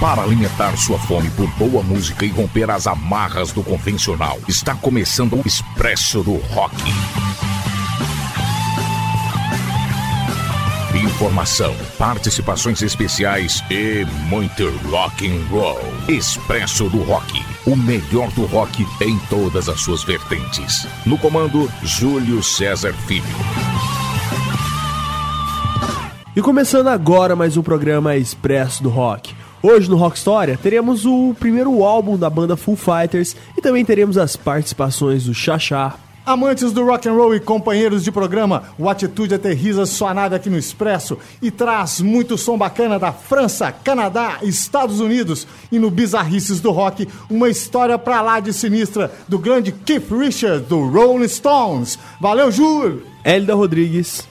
Para alimentar sua fome por boa música e romper as amarras do convencional, está começando o Expresso do Rock. Informação, participações especiais e muito rock and roll. Expresso do Rock, o melhor do rock em todas as suas vertentes. No comando, Júlio César Filho. E começando agora mais um programa Expresso do Rock. Hoje no Rock História teremos o primeiro álbum da banda Full Fighters e também teremos as participações do Xaxá. Amantes do rock and roll e companheiros de programa, o Atitude aterriza sua nave aqui no Expresso e traz muito som bacana da França, Canadá, Estados Unidos e no Bizarrices do Rock, uma história pra lá de sinistra do grande Keith Richards do Rolling Stones. Valeu, Júlio! Hélida Rodrigues.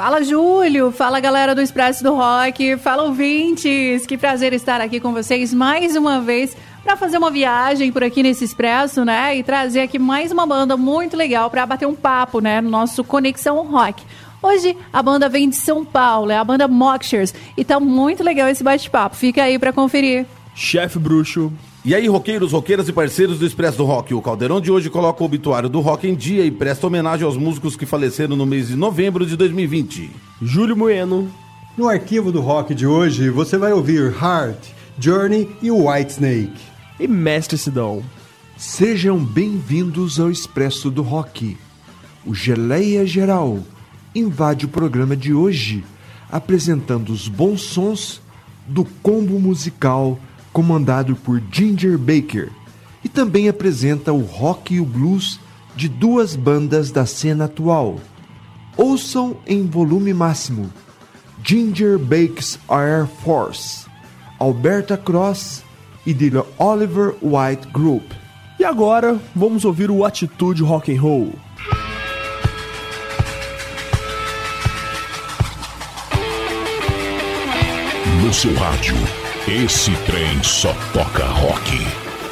Fala, Júlio! Fala, galera do Expresso do Rock! Fala, ouvintes! Que prazer estar aqui com vocês mais uma vez para fazer uma viagem por aqui nesse Expresso, né? E trazer aqui mais uma banda muito legal para bater um papo, né? No nosso Conexão Rock. Hoje a banda vem de São Paulo, é a banda Mockshers, e tá muito legal esse bate-papo. Fica aí para conferir. Chefe Bruxo. E aí, roqueiros, roqueiras e parceiros do Expresso do Rock, o Caldeirão de hoje coloca o obituário do rock em dia e presta homenagem aos músicos que faleceram no mês de novembro de 2020. Júlio Bueno. No arquivo do rock de hoje, você vai ouvir Heart, Journey e White Snake. E Mestre Sidão. Sejam bem-vindos ao Expresso do Rock. O Geleia Geral invade o programa de hoje apresentando os bons sons do combo musical comandado por Ginger Baker, e também apresenta o rock e o blues de duas bandas da cena atual. Ouçam em volume máximo Ginger Baker's Air Force, Alberta Cross e The Oliver White Group. E agora vamos ouvir o Atitude Rock and Roll. No seu rádio, esse trem só toca rock.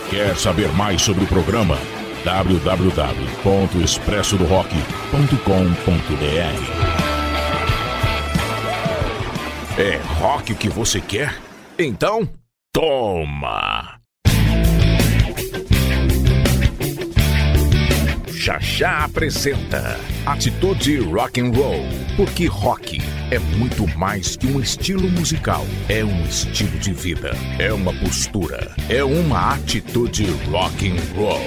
Quer saber mais sobre o programa? www.expressodorock.com.br É rock que você quer? Então, toma! Já apresenta Atitude Rock and Roll, porque rock é muito mais que um estilo musical, é um estilo de vida, é uma postura, é uma atitude rock and roll.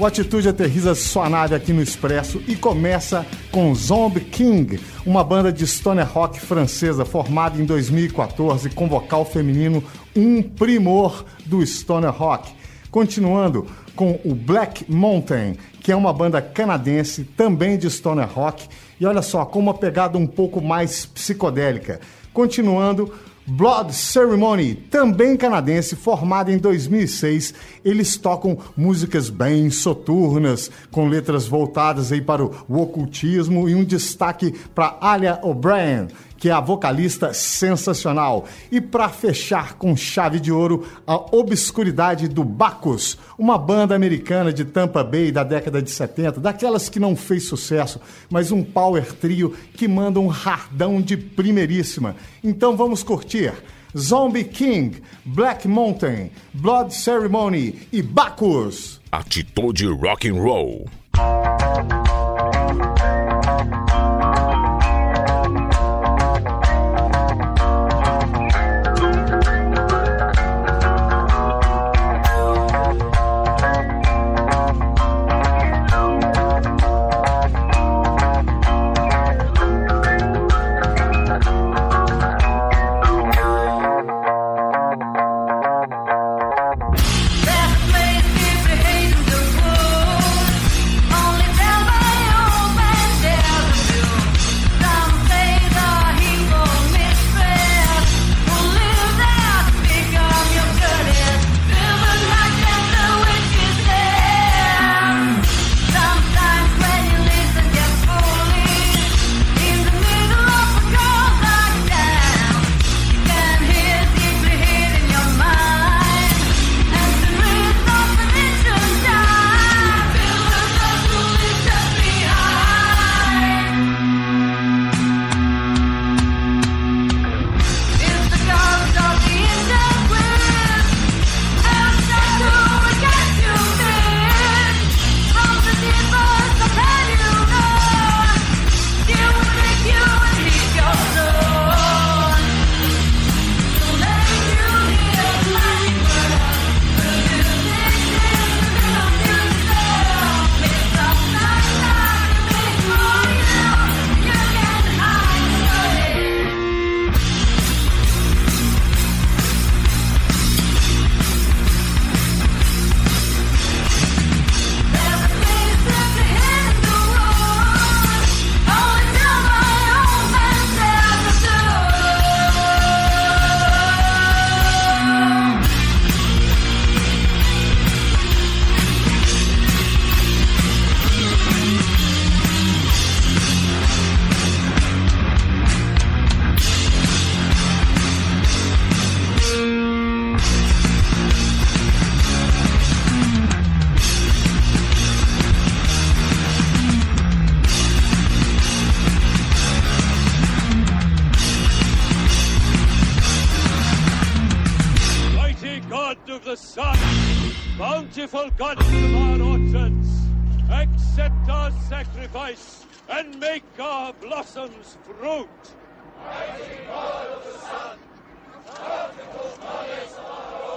O Atitude aterriza sua nave aqui no Expresso e começa com Zombie King, uma banda de stoner rock francesa formada em 2014 com vocal feminino, um primor do stoner rock. Continuando com o Black Mountain, que é uma banda canadense também de stoner rock, e olha só, com uma pegada um pouco mais psicodélica. Continuando Blood Ceremony, também canadense, formada em 2006, eles tocam músicas bem soturnas, com letras voltadas aí para o ocultismo e um destaque para Alia O'Brien, que é a vocalista sensacional. E para fechar com chave de ouro, a Obscuridade do Bacchus, uma banda americana de Tampa Bay da década de 70, daquelas que não fez sucesso, mas um power trio que manda um hardão de primeiríssima. Então vamos curtir. Zombie King, Black Mountain, Blood Ceremony e Bacchus. Atitude Rock and Roll.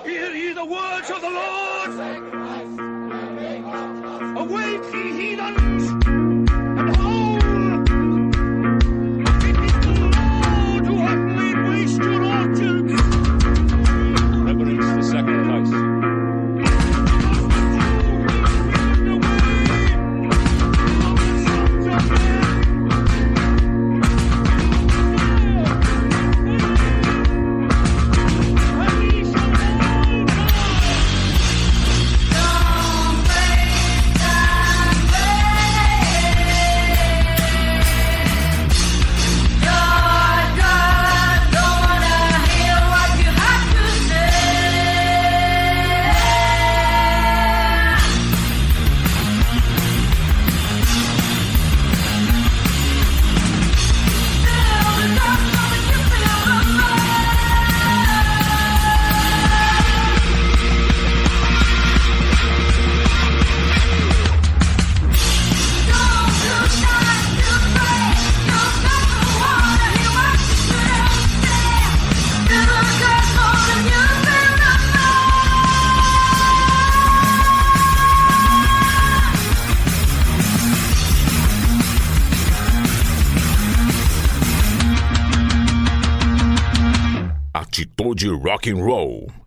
Hear ye the words of the Lord! rock and roll.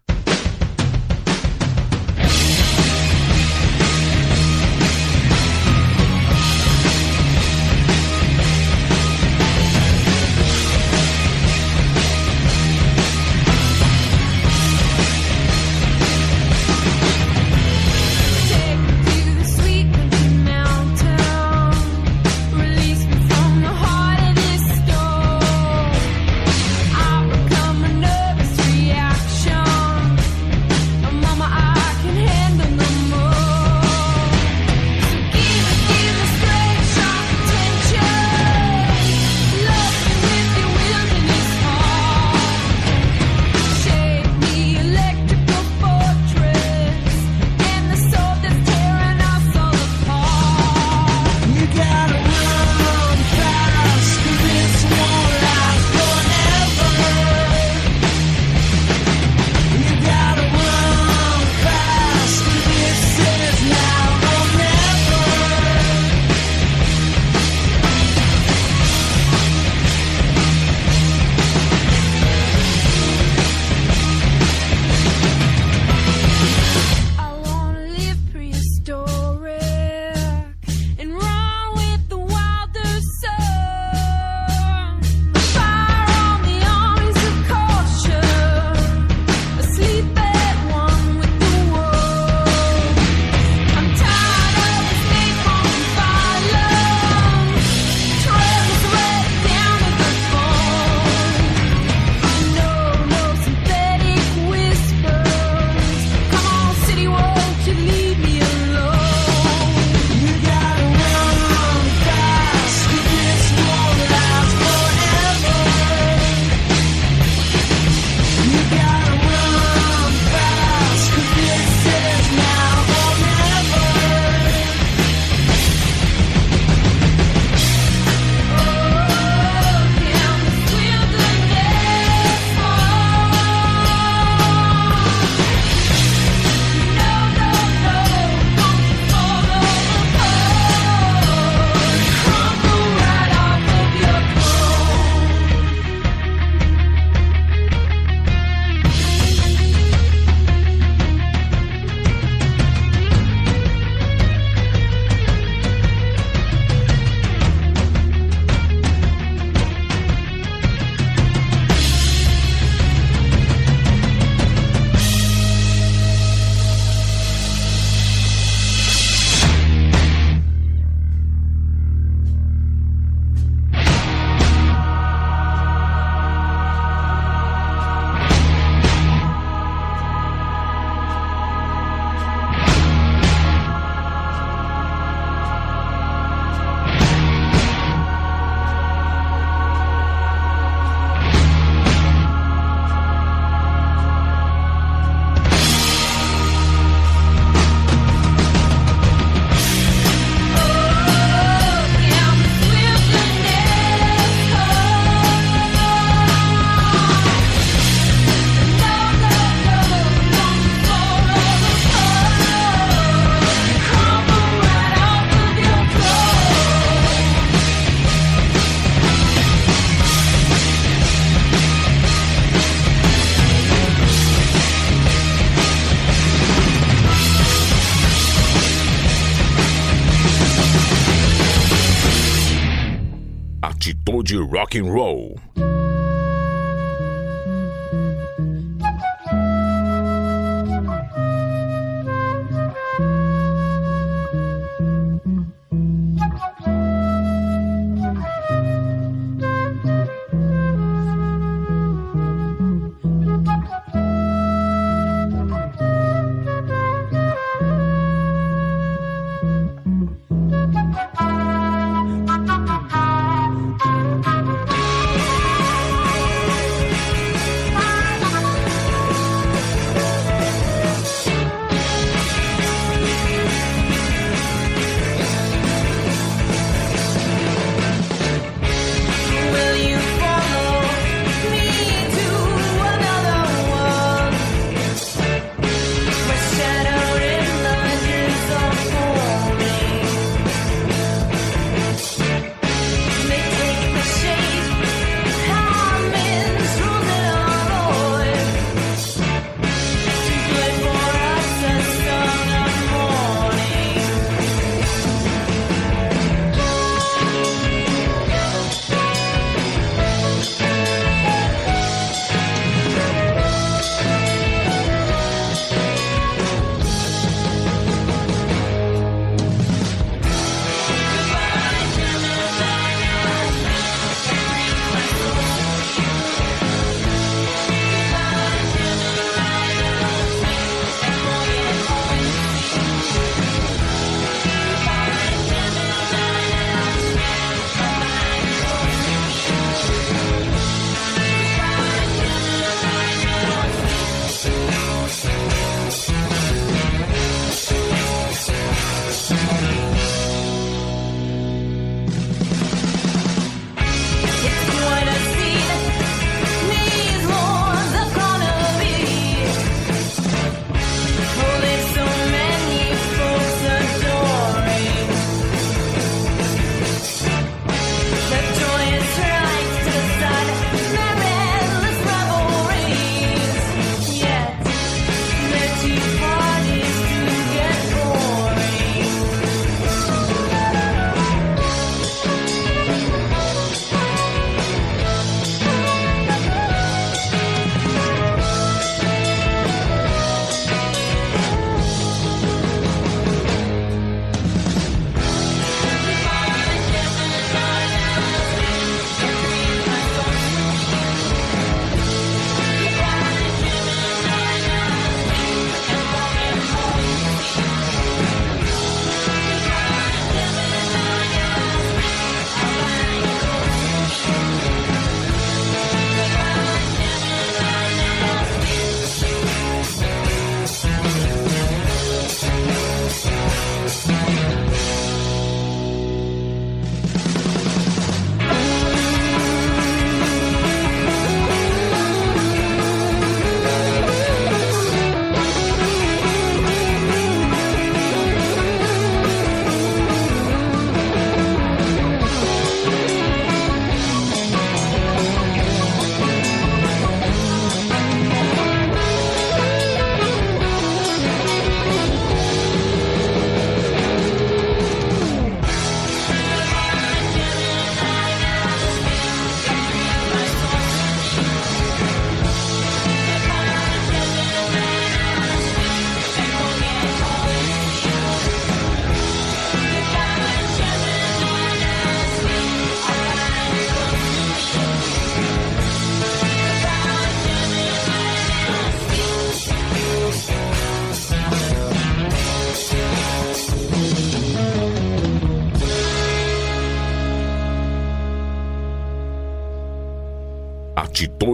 Rock and Roll.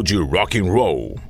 Atitude Rock and Roll.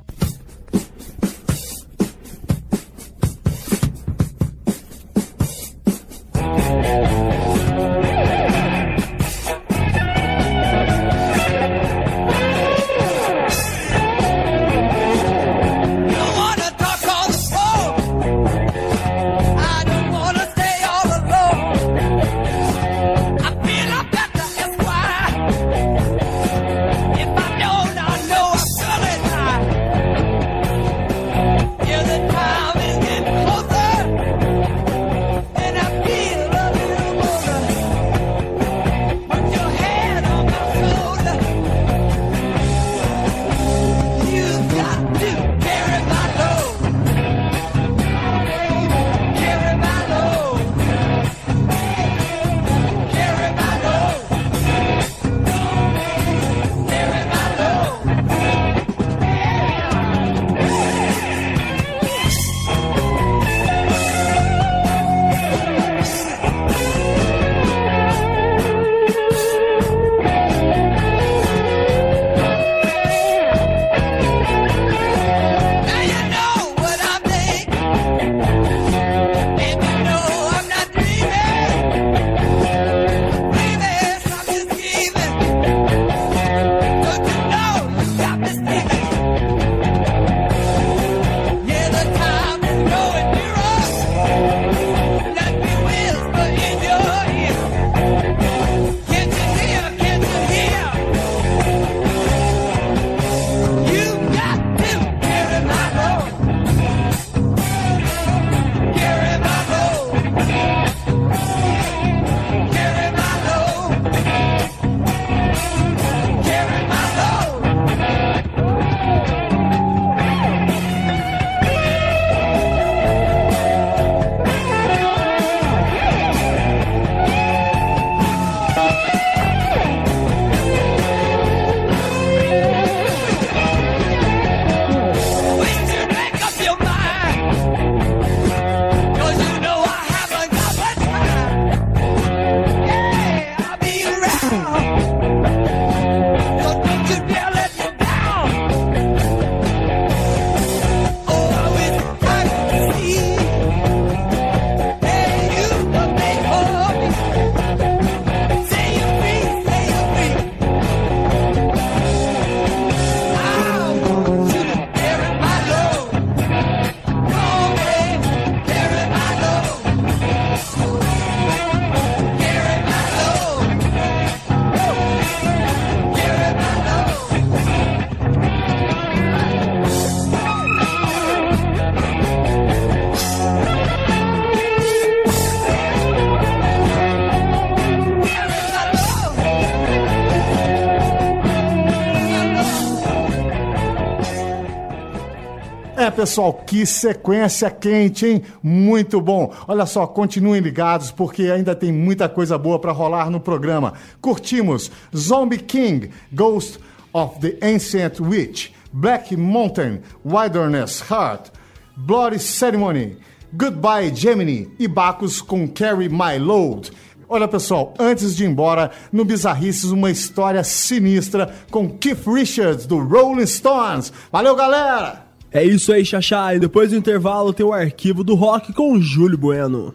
Pessoal, que sequência quente, hein? Muito bom. Olha só, continuem ligados porque ainda tem muita coisa boa para rolar no programa. Curtimos Zombie King, Ghost of the Ancient Witch, Black Mountain, Wilderness Heart, Bloody Ceremony, Goodbye Gemini e Bacchus com Carry My Load. Olha pessoal, antes de ir embora, no Bizarrices, uma história sinistra com Keith Richards do Rolling Stones. Valeu, galera! É isso aí, Xaxá. E depois do intervalo tem o arquivo do rock com o Júlio Bueno.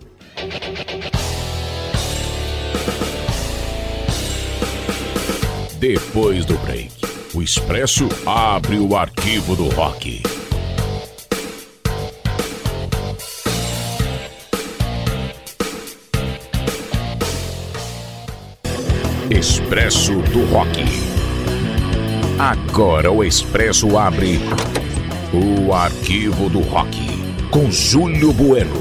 Depois do break, o Expresso abre o arquivo do rock. Expresso do Rock. Agora o Expresso abre o arquivo do rock com Júlio Bueno.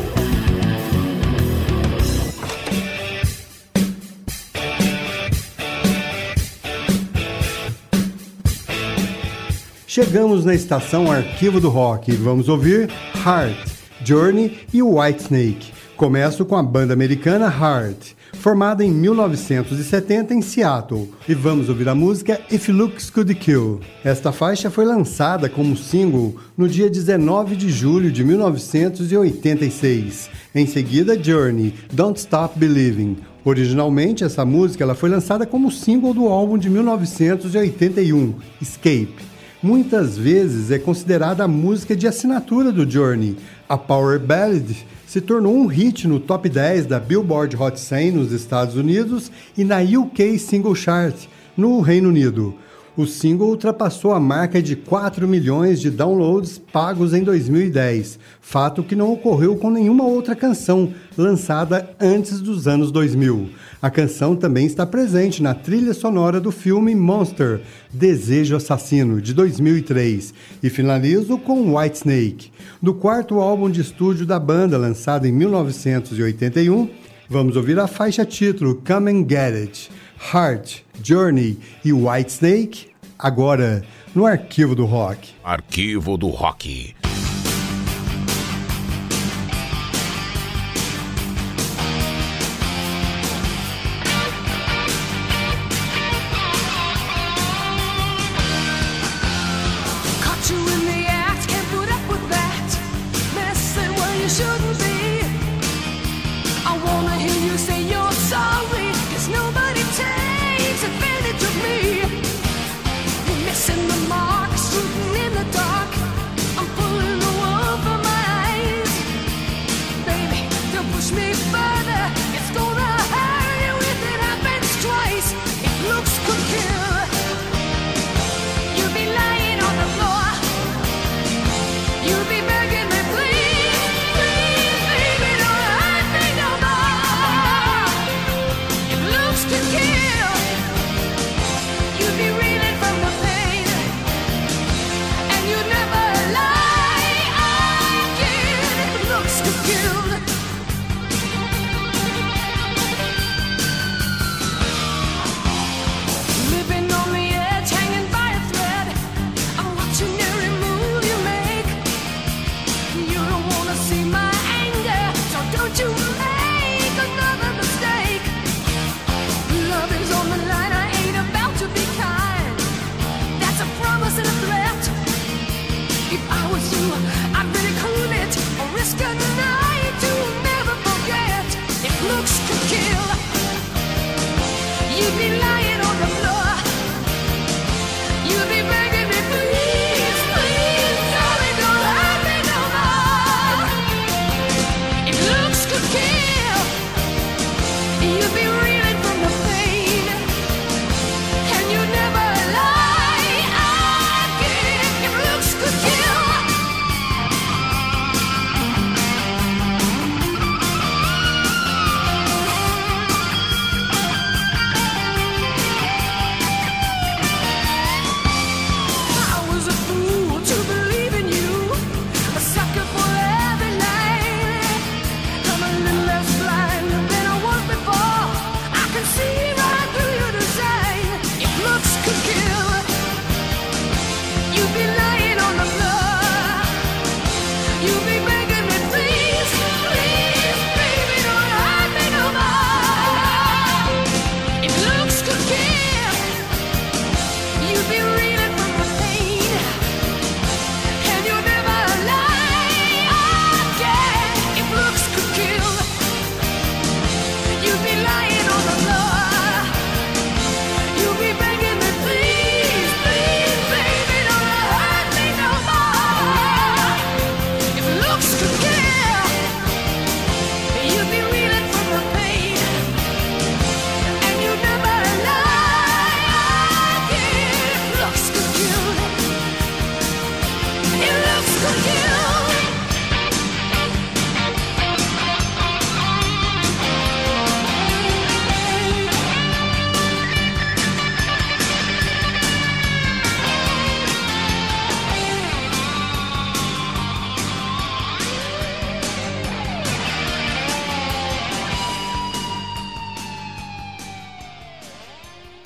Chegamos na estação Arquivo do Rock e vamos ouvir Heart, Journey e Whitesnake. Começo com a banda americana Heart, formada em 1970 em Seattle, e vamos ouvir a música If Looks Could Kill. Esta faixa foi lançada como single no dia 19 de julho de 1986. Em seguida, Journey, Don't Stop Believing. Originalmente, essa música ela foi lançada como single do álbum de 1981, Escape muitas vezes é considerada a música de assinatura do Journey. A Power Ballad se tornou um hit no top 10 da Billboard Hot 100 nos Estados Unidos e na UK Single Chart no Reino Unido. O single ultrapassou a marca de 4 milhões de downloads pagos em 2010, fato que não ocorreu com nenhuma outra canção lançada antes dos anos 2000. A canção também está presente na trilha sonora do filme Monster, Desejo Assassino, de 2003, e finalizo com Whitesnake. Do quarto álbum de estúdio da banda, lançado em 1981, vamos ouvir a faixa título Come and Get It. Heart, Journey e Whitesnake, agora no Arquivo do Rock. Arquivo do Rock.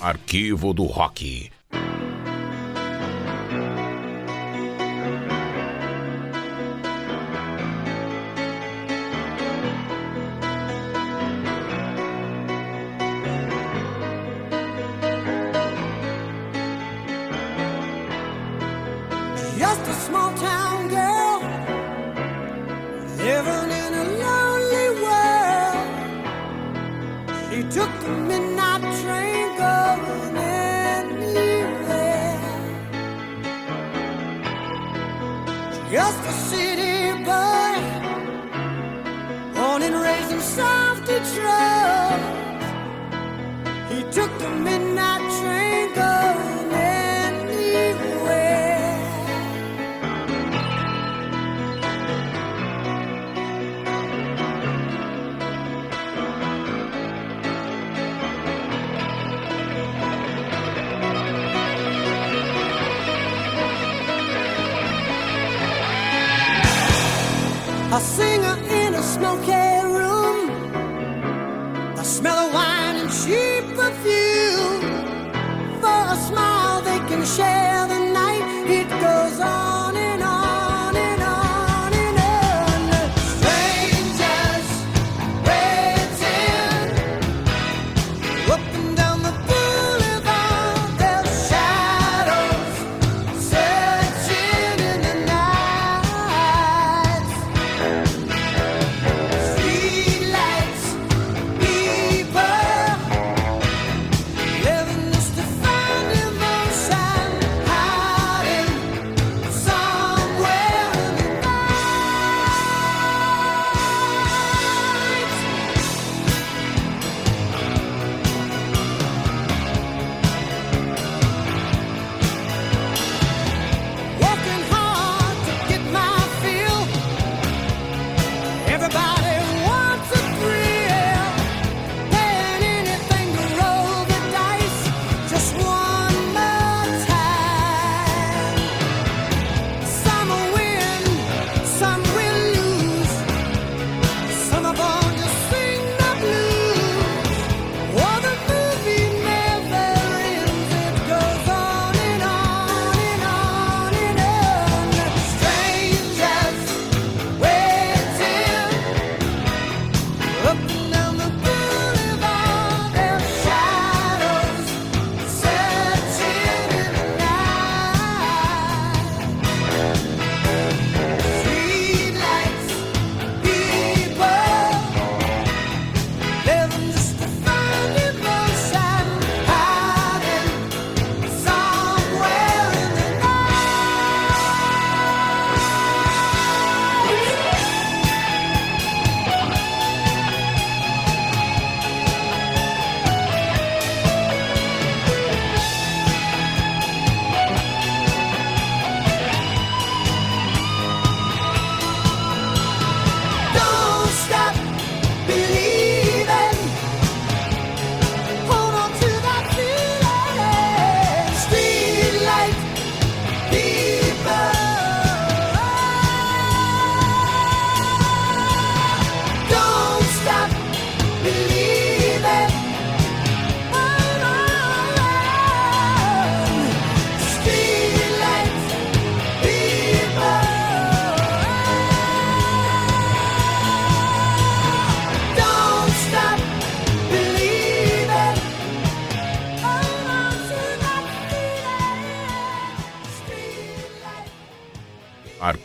Arquivo do Rock.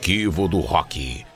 Arquivo do Rock.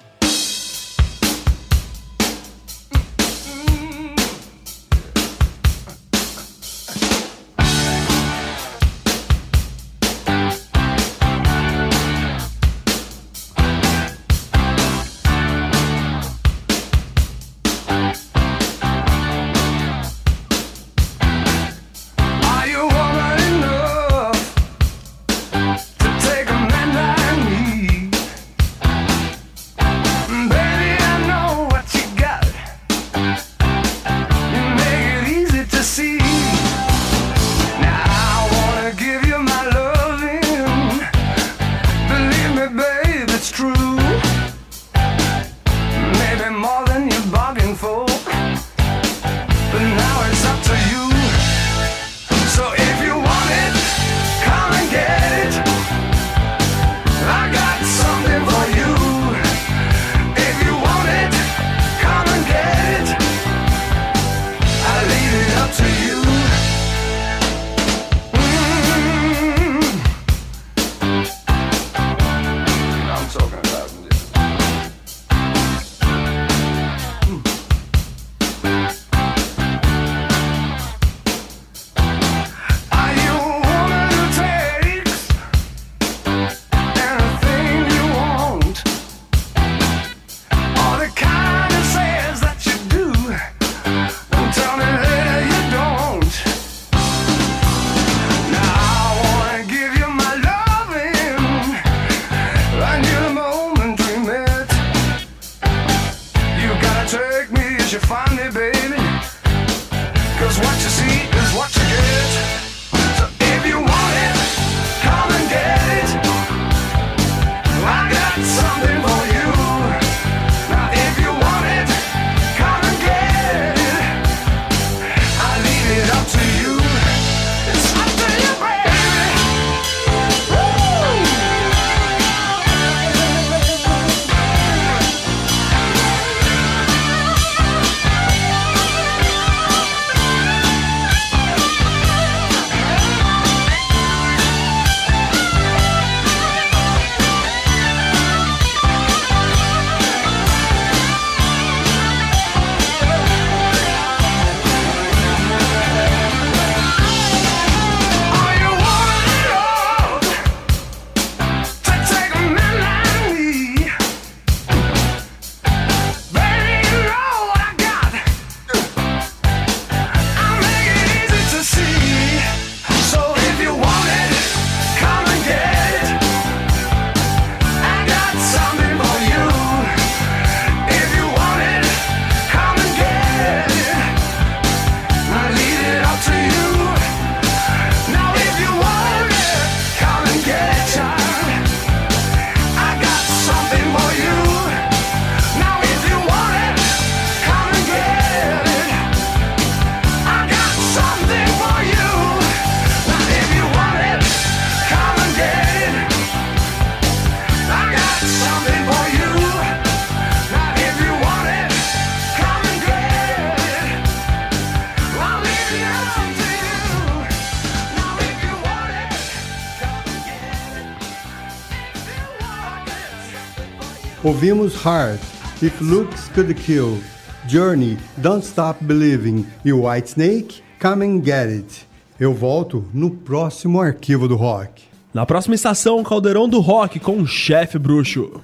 Ouvimos Heart, If Looks Could Kill, Journey, Don't Stop Believing e Whitesnake, Come and Get It. Eu volto no próximo arquivo do rock. Na próxima estação, Caldeirão do Rock com o chefe bruxo.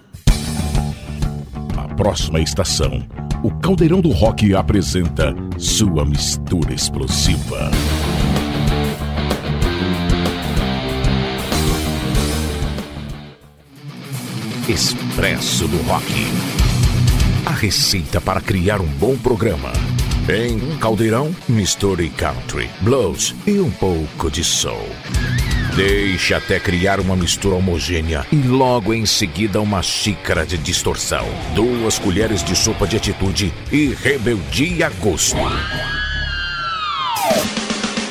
A próxima estação, o Caldeirão do Rock apresenta sua mistura explosiva. Expresso do Rock. A receita para criar um bom programa. Em um caldeirão, misture country, blues e um pouco de soul. Deixe até criar uma mistura homogênea e logo em seguida uma xícara de distorção, duas colheres de sopa de atitude e rebeldia a gosto.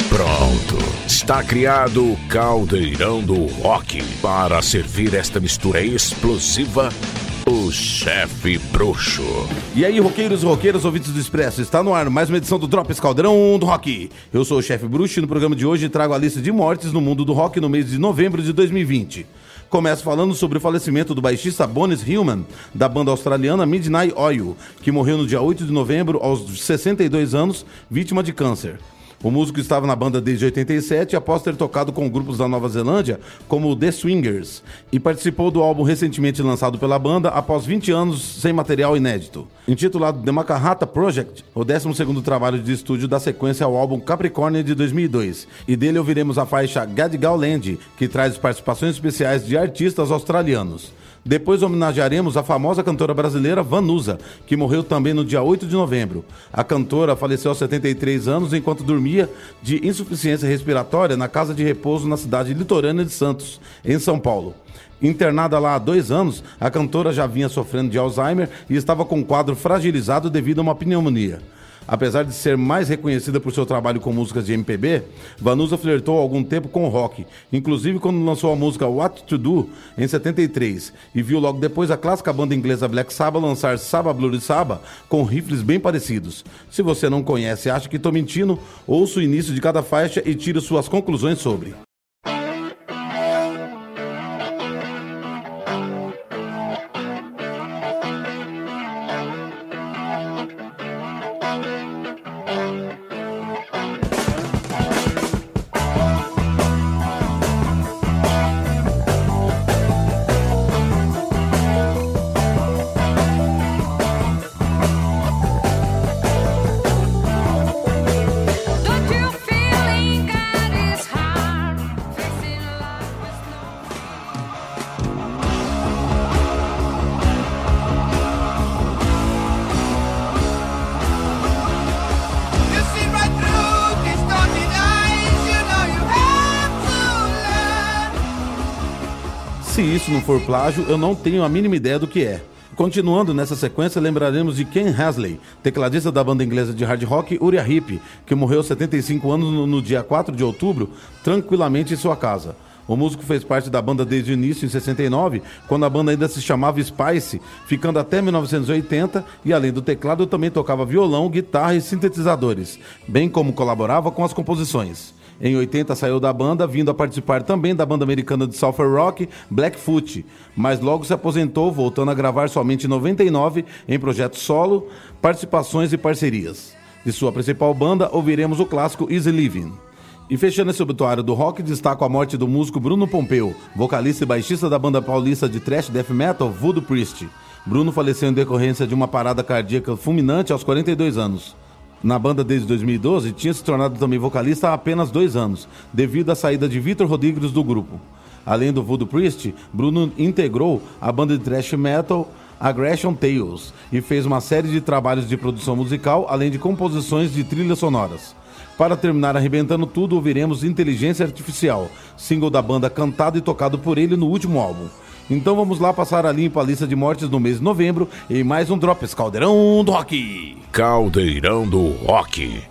Pronto, está criado o caldeirão do rock para servir esta mistura explosiva. O chefe bruxo. E aí, roqueiros roqueiras, ouvintes do Expresso, está no ar mais uma edição do Drops Caldeirão do Rock. Eu sou o chefe bruxo e no programa de hoje trago a lista de mortes no mundo do rock no mês de novembro de 2020. Começo falando sobre o falecimento do baixista Bonis Hillman, da banda australiana Midnight Oil, que morreu no dia 8 de novembro aos 62 anos, vítima de câncer. O músico estava na banda desde 87 após ter tocado com grupos da Nova Zelândia como The Swingers e participou do álbum recentemente lançado pela banda após 20 anos sem material inédito. Intitulado The Makahata Project, o 12º trabalho de estúdio da sequência ao álbum Capricorn de 2002. E dele ouviremos a faixa Gadigal Land, que traz participações especiais de artistas australianos. Depois homenagearemos a famosa cantora brasileira Vanusa, que morreu também no dia 8 de novembro. A cantora faleceu aos 73 anos enquanto dormia de insuficiência respiratória na casa de repouso na cidade litorânea de Santos, em São Paulo. Internada lá há dois anos, a cantora já vinha sofrendo de Alzheimer e estava com o quadro fragilizado devido a uma pneumonia. Apesar de ser mais reconhecida por seu trabalho com músicas de MPB, Vanusa flertou algum tempo com rock, inclusive quando lançou a música What to Do em 73 e viu logo depois a clássica banda inglesa Black Sabbath lançar Saba Blue Saba com rifles bem parecidos. Se você não conhece e acha que estou mentindo, ouça o início de cada faixa e tire suas conclusões sobre. For plágio, eu não tenho a mínima ideia do que é. Continuando nessa sequência, lembraremos de Ken Hasley, tecladista da banda inglesa de hard rock Uriah Heep, que morreu aos 75 anos no, no dia 4 de outubro, tranquilamente em sua casa. O músico fez parte da banda desde o início, em 69, quando a banda ainda se chamava Spice, ficando até 1980 e, além do teclado, também tocava violão, guitarra e sintetizadores, bem como colaborava com as composições. Em 80 saiu da banda, vindo a participar também da banda americana de software rock Blackfoot, mas logo se aposentou, voltando a gravar somente em 99 em projetos solo, participações e parcerias. De sua principal banda, ouviremos o clássico Easy Living. E fechando esse obituário do rock, destaco a morte do músico Bruno Pompeu, vocalista e baixista da banda paulista de thrash death metal Voodoo Priest. Bruno faleceu em decorrência de uma parada cardíaca fulminante aos 42 anos. Na banda desde 2012, tinha se tornado também vocalista há apenas dois anos, devido à saída de Vitor Rodrigues do grupo. Além do Voodoo Priest, Bruno integrou a banda de thrash metal Aggression Tales e fez uma série de trabalhos de produção musical, além de composições de trilhas sonoras. Para terminar arrebentando tudo, ouviremos Inteligência Artificial, single da banda cantado e tocado por ele no último álbum. Então vamos lá passar a limpo a lista de mortes no mês de novembro em mais um Drops Caldeirão do Rock. Caldeirão do Rock.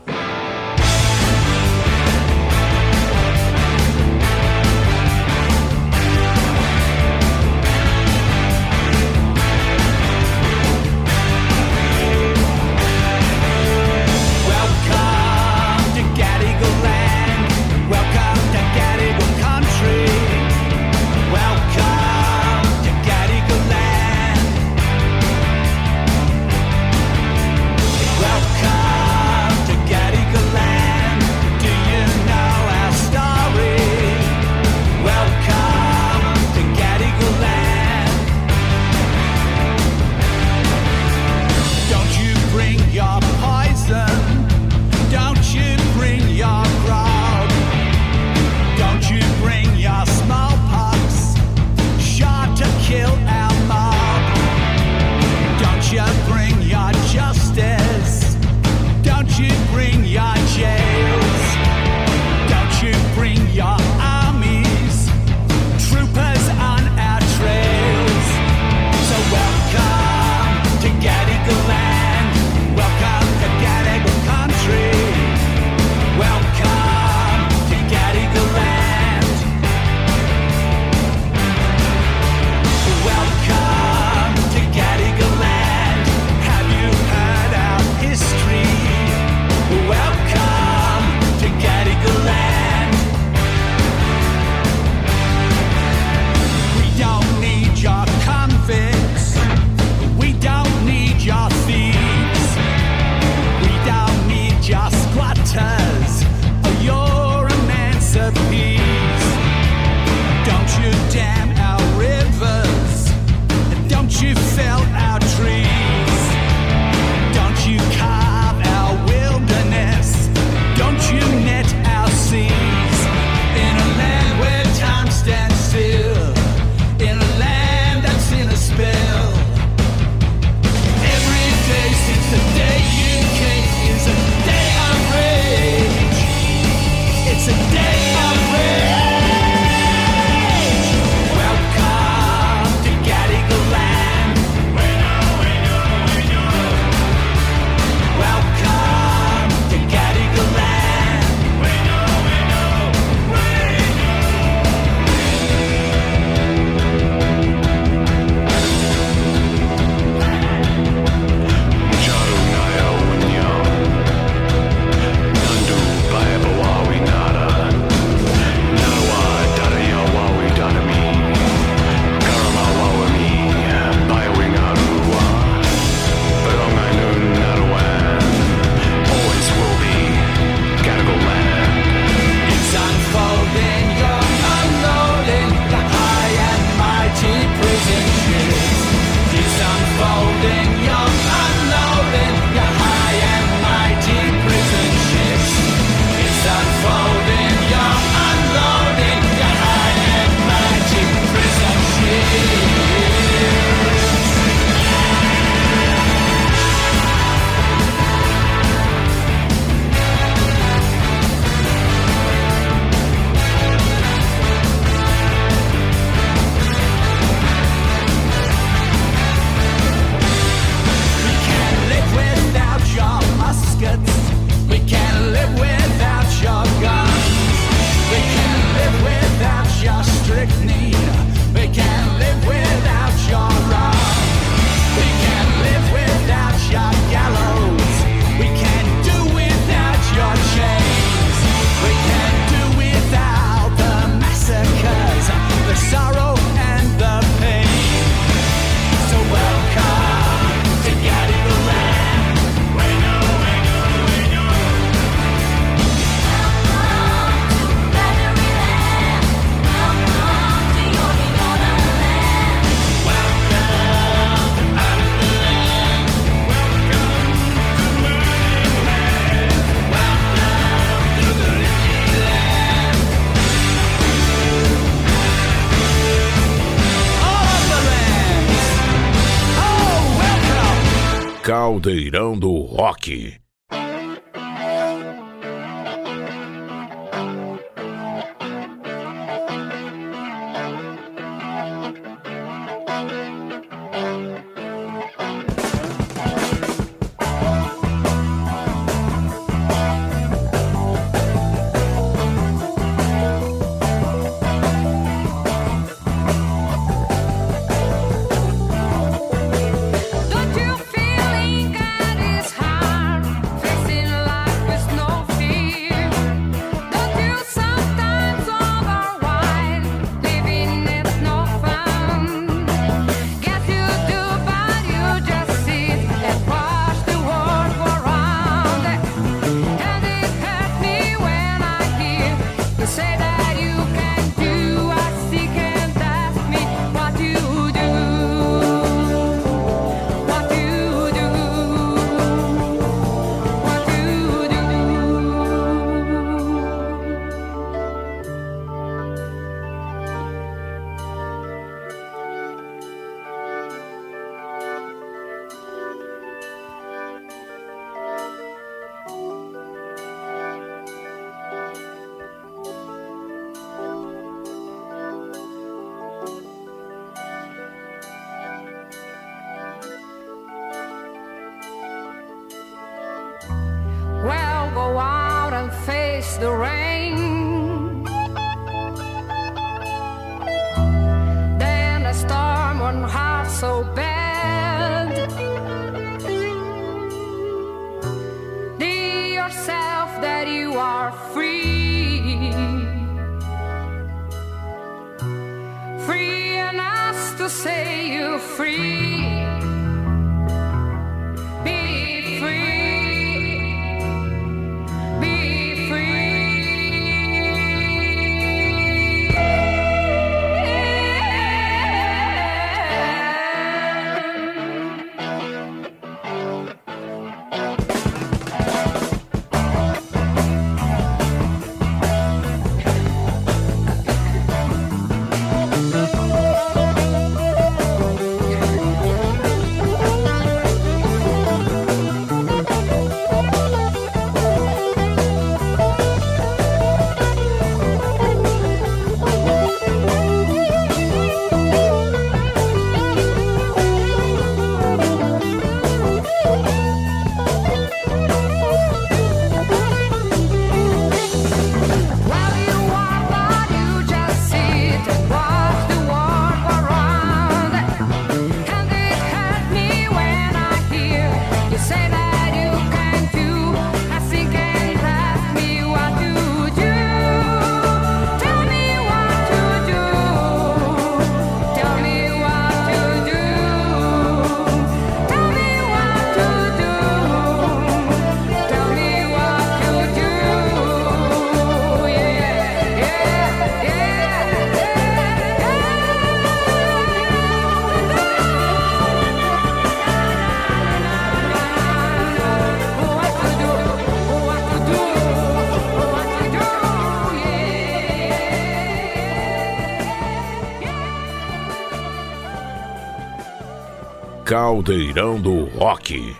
Caldeirão do Rock. face the rain. Then a storm one hot so bad. Dear yourself that you are free. Free enough to say you're free. Caldeirão do Rock.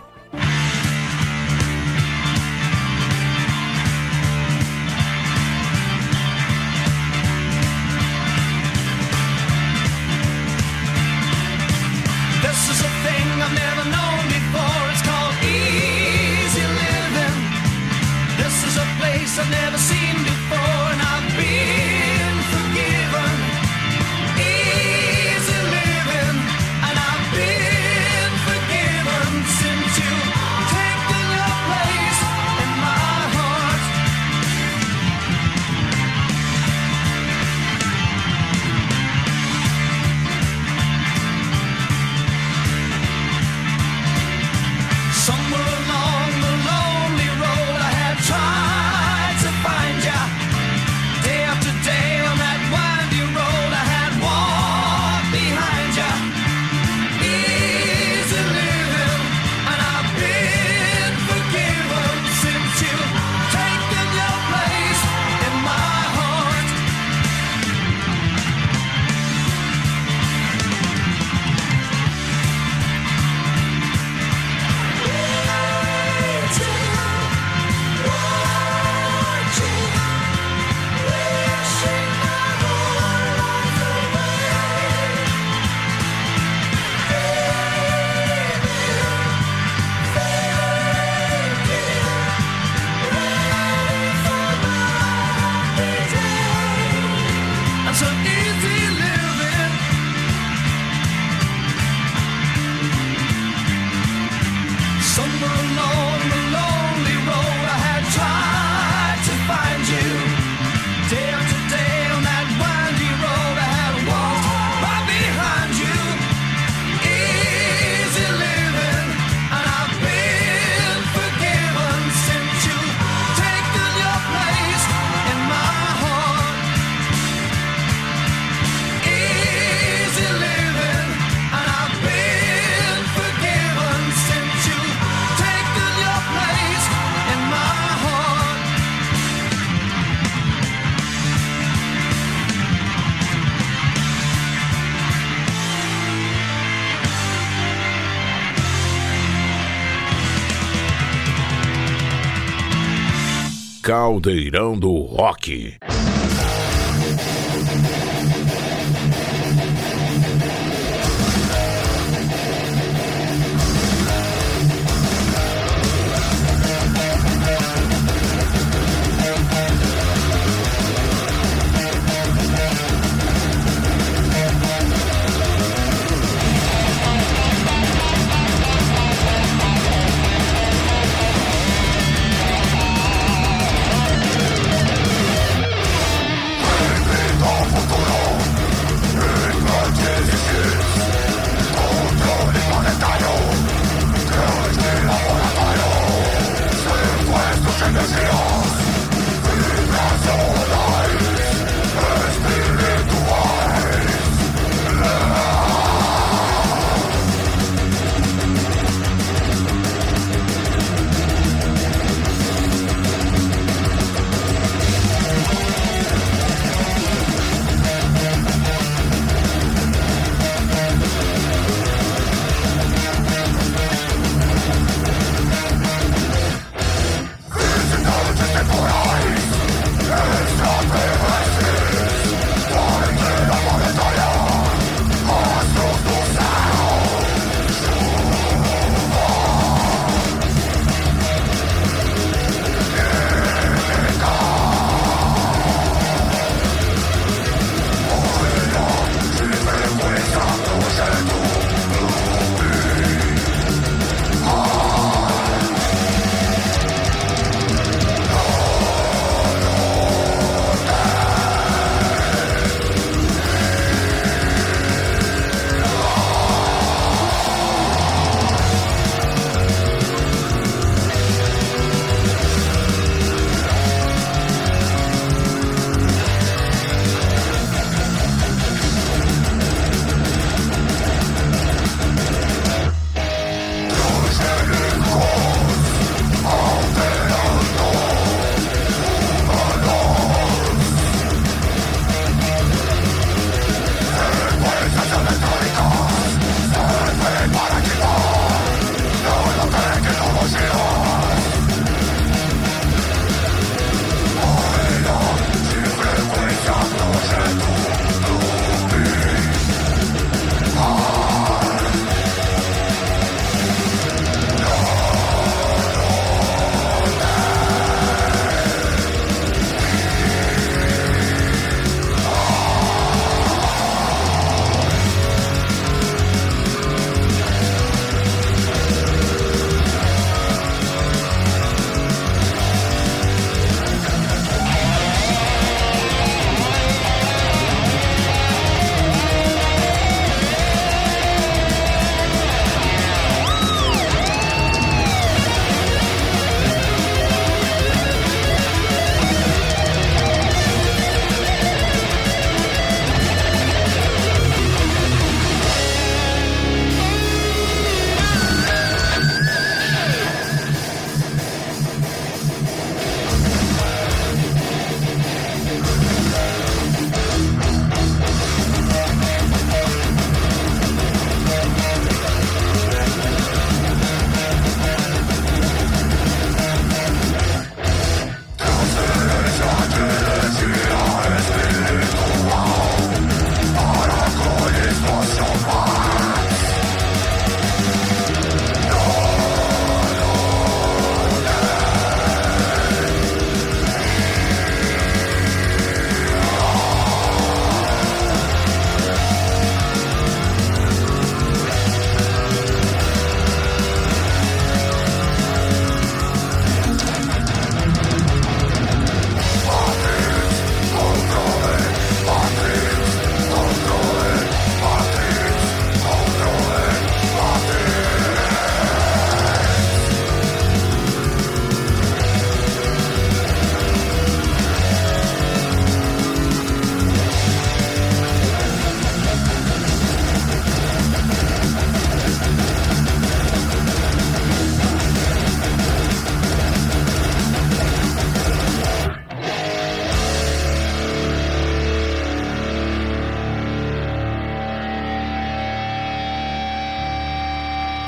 Caldeirão do Rock.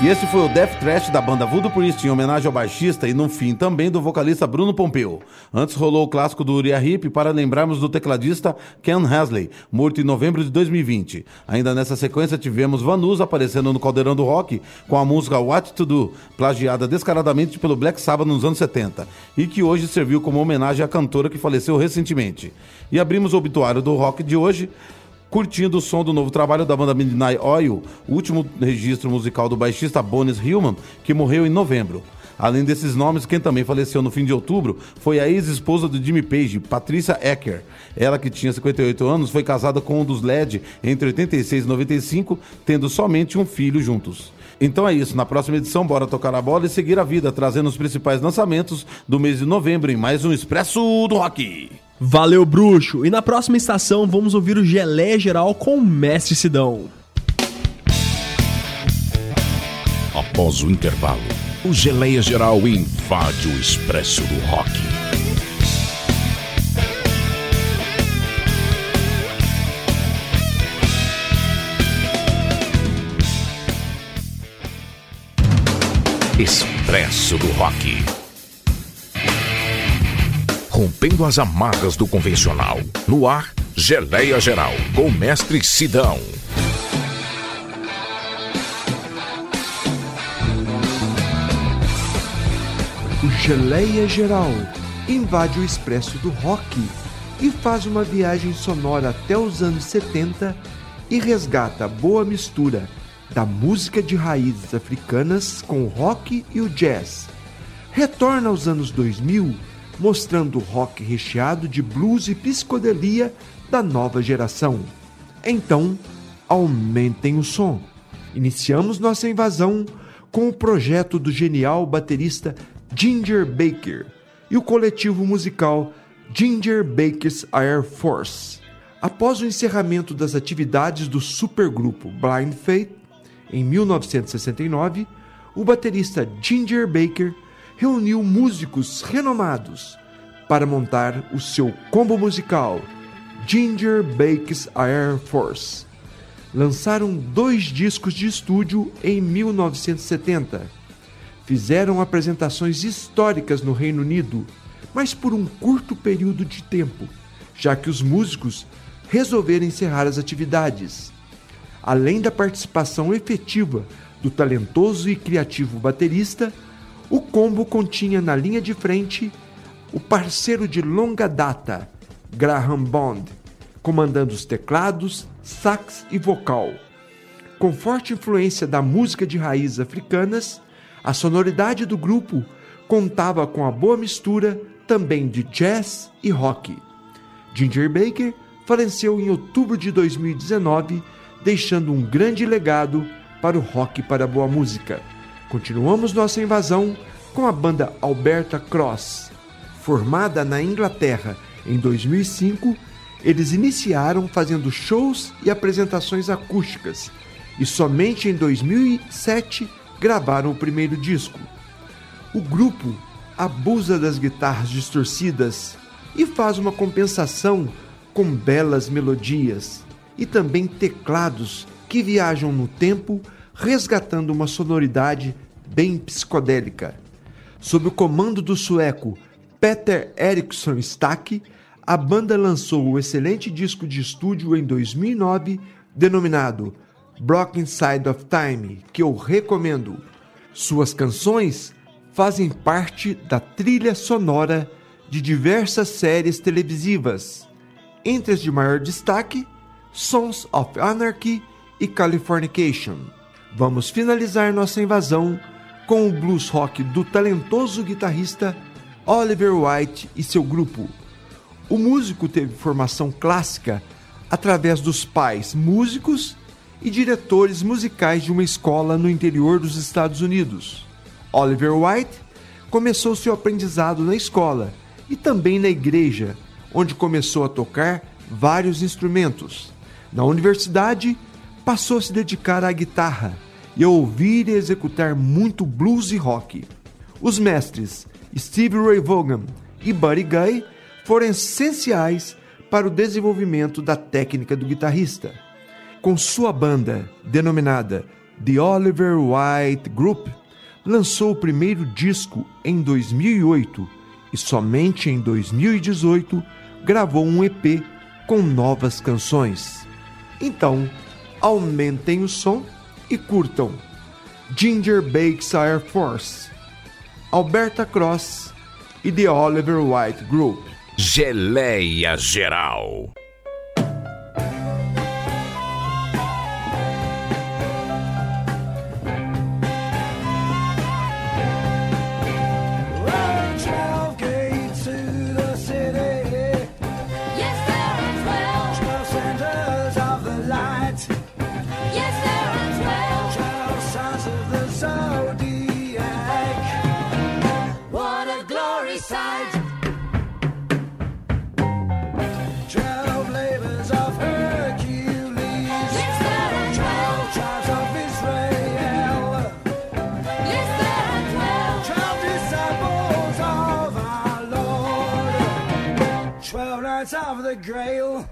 Esse foi o Death Trash da banda Voodoo Priest em homenagem ao baixista e no fim também do vocalista Bruno Pompeu. Antes rolou o clássico do Uriah Heep para lembrarmos do tecladista Ken Hasley, morto em novembro de 2020. Ainda nessa sequência tivemos Vanus aparecendo no Caldeirão do Rock com a música What to Do, plagiada descaradamente pelo Black Sabbath nos anos 70 e que hoje serviu como homenagem à cantora que faleceu recentemente. E abrimos o obituário do rock de hoje curtindo o som do novo trabalho da banda Midnight Oil, o último registro musical do baixista Bonis Hillman, que morreu em novembro. Além desses nomes, quem também faleceu no fim de outubro foi a ex-esposa do Jimmy Page, Patricia Ecker. Ela, que tinha 58 anos, foi casada com um dos LED entre 86 e 95, tendo somente um filho juntos. Então é isso, na próxima edição, bora tocar a bola e seguir a vida, trazendo os principais lançamentos do mês de novembro em mais um Expresso do Rock. Valeu, bruxo! E na próxima estação vamos ouvir o Gelé Geral com o Mestre Sidão. Após o intervalo, o Geleia Geral invade o Expresso do Rock. Expresso do Rock. Rompendo as amarras do convencional. No ar, Geleia Geral, com Mestre Sidão. O Geleia Geral invade o expresso do rock e faz uma viagem sonora até os anos 70 e resgata a boa mistura da música de raízes africanas com o rock e o jazz. Retorna aos anos 2000, mostrando rock recheado de blues e psicodelia da nova geração. Então, aumentem o som. Iniciamos nossa invasão com o projeto do genial baterista Ginger Baker e o coletivo musical Ginger Baker's Air Force. Após o encerramento das atividades do supergrupo Blind Faith, em 1969, o baterista Ginger Baker reuniu músicos renomados para montar o seu combo musical Ginger Baker's Air Force. Lançaram dois discos de estúdio em 1970. Fizeram apresentações históricas no Reino Unido, mas por um curto período de tempo, já que os músicos resolveram encerrar as atividades. Além da participação efetiva do talentoso e criativo baterista, o combo continha na linha de frente o parceiro de longa data, Graham Bond, comandando os teclados, sax e vocal. Com forte influência da música de raízes africanas, a sonoridade do grupo contava com a boa mistura também de jazz e rock. Ginger Baker faleceu em outubro de 2019, deixando um grande legado para o rock para a boa música. Continuamos nossa invasão com a banda Alberta Cross. Formada na Inglaterra em 2005, eles iniciaram fazendo shows e apresentações acústicas e somente em 2007 gravaram o primeiro disco. O grupo abusa das guitarras distorcidas e faz uma compensação com belas melodias e também teclados que viajam no tempo, resgatando uma sonoridade bem psicodélica. Sob o comando do sueco Peter Eriksson Stack, a banda lançou o excelente disco de estúdio em 2009, denominado Broken Side of Time, que eu recomendo. Suas canções fazem parte da trilha sonora de diversas séries televisivas, entre as de maior destaque, Sons of Anarchy e Californication. Vamos finalizar nossa invasão com o blues rock do talentoso guitarrista Oliver White e seu grupo. O músico teve formação clássica através dos pais músicos e diretores musicais de uma escola no interior dos Estados Unidos. Oliver White começou seu aprendizado na escola e também na igreja, onde começou a tocar vários instrumentos. Na universidade, passou a se dedicar à guitarra e a ouvir e executar muito blues e rock. Os mestres Steve Ray Vaughan e Buddy Guy foram essenciais para o desenvolvimento da técnica do guitarrista. Com sua banda, denominada The Oliver White Group, lançou o primeiro disco em 2008 e somente em 2018 gravou um EP com novas canções. Então, aumentem o som e curtam Ginger Bakes Air Force, Alberta Cross e The Oliver White Group. Geleia Geral. Grail.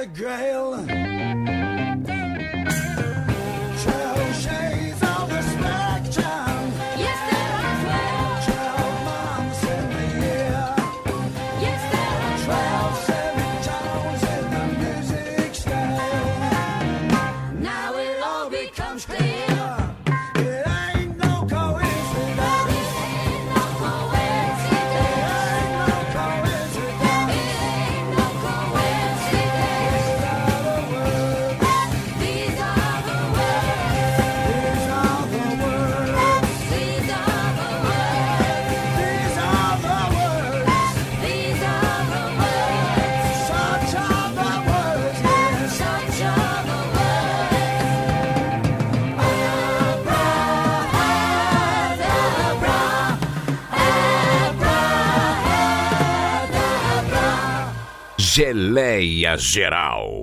the grail. geleia geral.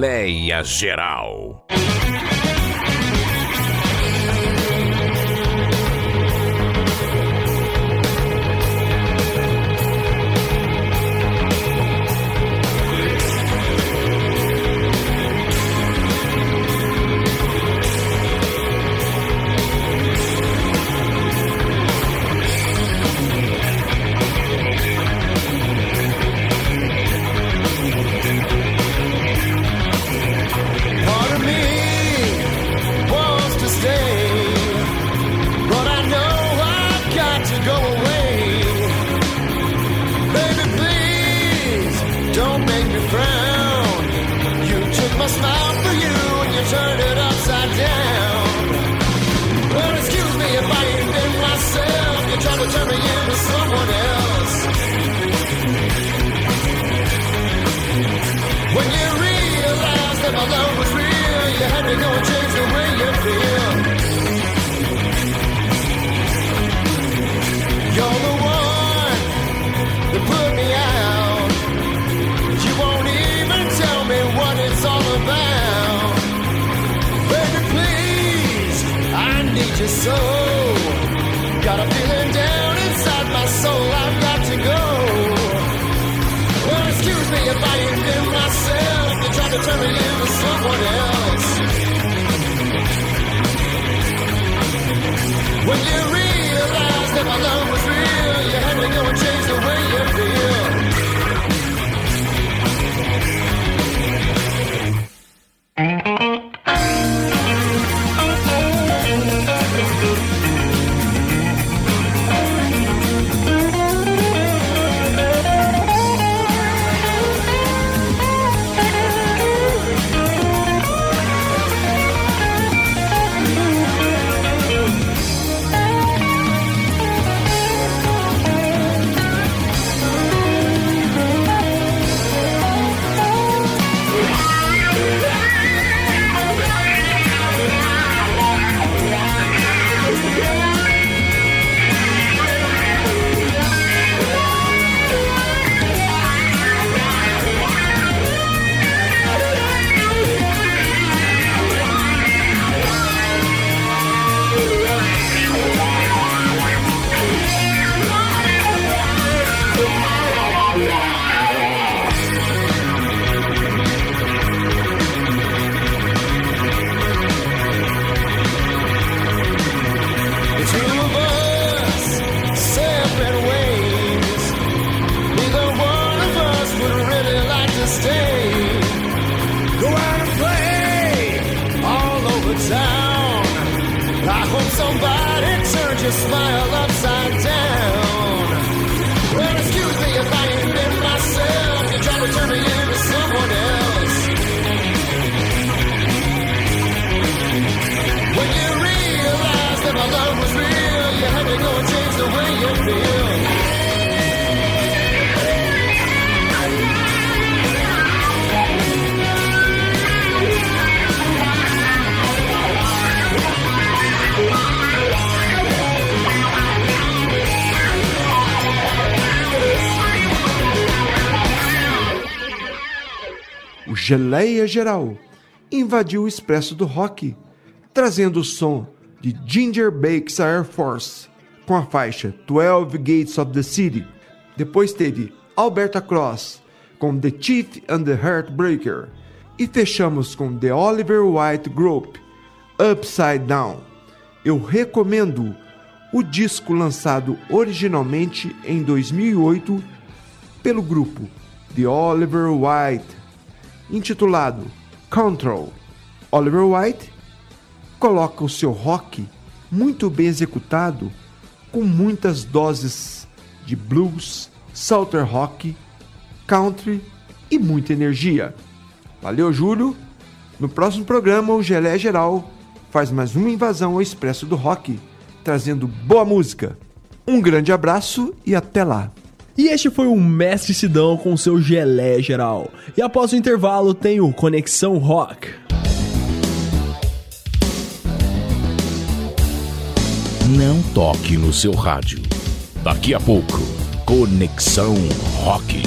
Geleia Geral. Geleia Geral invadiu o expresso do rock, trazendo o som de Ginger Baker's Air Force com a faixa 12 Gates of the City. Depois teve Alberta Cross com The Chief and the Heartbreaker. E fechamos com The Oliver White Group, Upside Down. Eu recomendo o disco lançado originalmente em 2008 pelo grupo The Oliver White, intitulado Control. Oliver White coloca o seu rock muito bem executado, com muitas doses de blues, southern rock, country e muita energia. Valeu, Júlio! No próximo programa, o Gelé Geral faz mais uma invasão ao Expresso do Rock, trazendo boa música. Um grande abraço e até lá! E este foi o Mestre Sidão com seu gelé geral. E após o intervalo tem o Conexão Rock. Não toque no seu rádio. Daqui a pouco, Conexão Rock.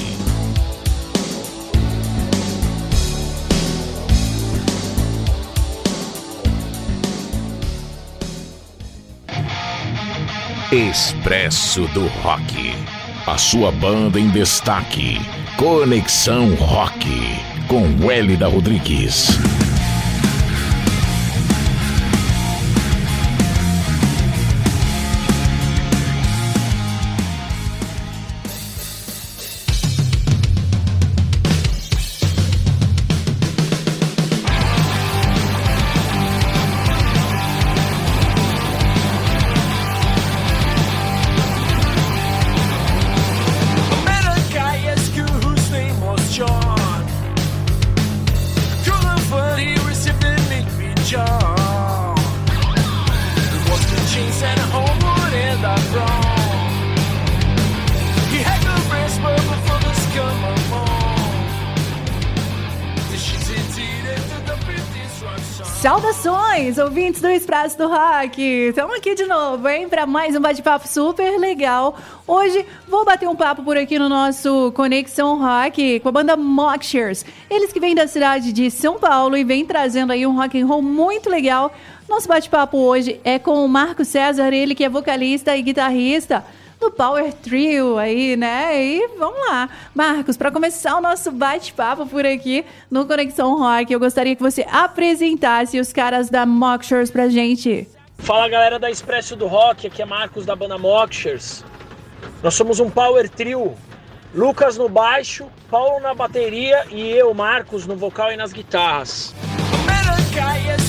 Expresso do Rock. A sua banda em destaque. Conexão Rock. Com Wélida Rodrigues. Saudações, ouvintes do Expresso do Rock! Estamos aqui de novo, hein? Para mais um bate-papo super legal. Hoje vou bater um papo por aqui no nosso Conexão Rock com a banda Mockshers. Eles que vêm da cidade de São Paulo e vêm trazendo aí um rock and roll muito legal. Nosso bate-papo hoje é com o Marco César, ele que é vocalista e guitarrista do Power Trio aí, né? E vamos lá. Marcos, para começar o nosso bate-papo por aqui no Conexão Rock, eu gostaria que você apresentasse os caras da Mockshers pra gente. Fala galera da Expresso do Rock, aqui é Marcos da banda Mockshers. Nós somos um power trio. Lucas no baixo, Paulo na bateria e eu, Marcos, no vocal e nas guitarras. guy at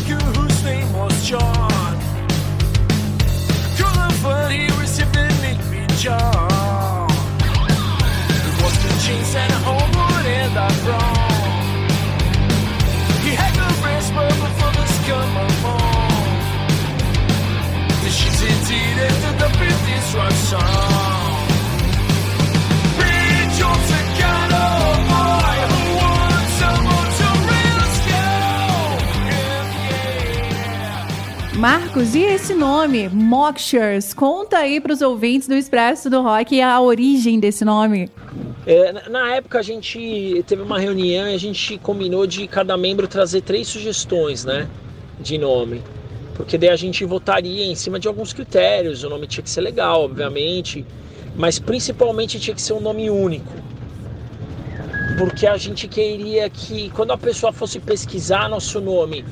John. He was the jeans and a homewood in the wrong. He had the race bubble for the scum of The shit's indeed after the 50s rock song. Marcos, e esse nome, Mockshers? Conta aí pros ouvintes do Expresso do Rock a origem desse nome. É, na- na época a gente teve uma reunião e a gente combinou de cada membro trazer três sugestões, né, de nome. Porque daí a gente votaria em cima de alguns critérios. O nome tinha que ser legal, obviamente, mas principalmente tinha que ser um nome único. Porque a gente queria que quando a pessoa fosse pesquisar nosso nome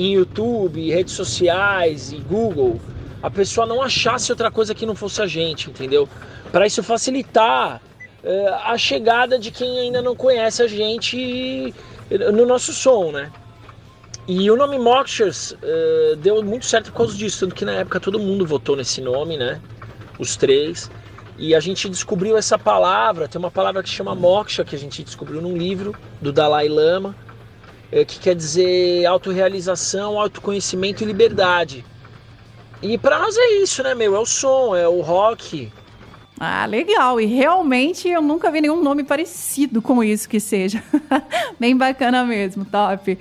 em YouTube, redes sociais e Google, a pessoa não achasse outra coisa que não fosse a gente, entendeu? Para isso facilitar eh, a chegada de quem ainda não conhece a gente eh, no nosso som, né? E o nome Mockshers eh, deu muito certo por causa disso, tanto que na época todo mundo votou nesse nome, né? Os três. E a gente descobriu essa palavra, tem uma palavra que chama Moksha, que a gente descobriu num livro do Dalai Lama, que quer dizer autorrealização, autoconhecimento e liberdade. E pra nós é isso, né, meu? É o som, é o rock. Ah, legal. E realmente eu nunca vi nenhum nome parecido com isso que seja. Bem bacana mesmo, top.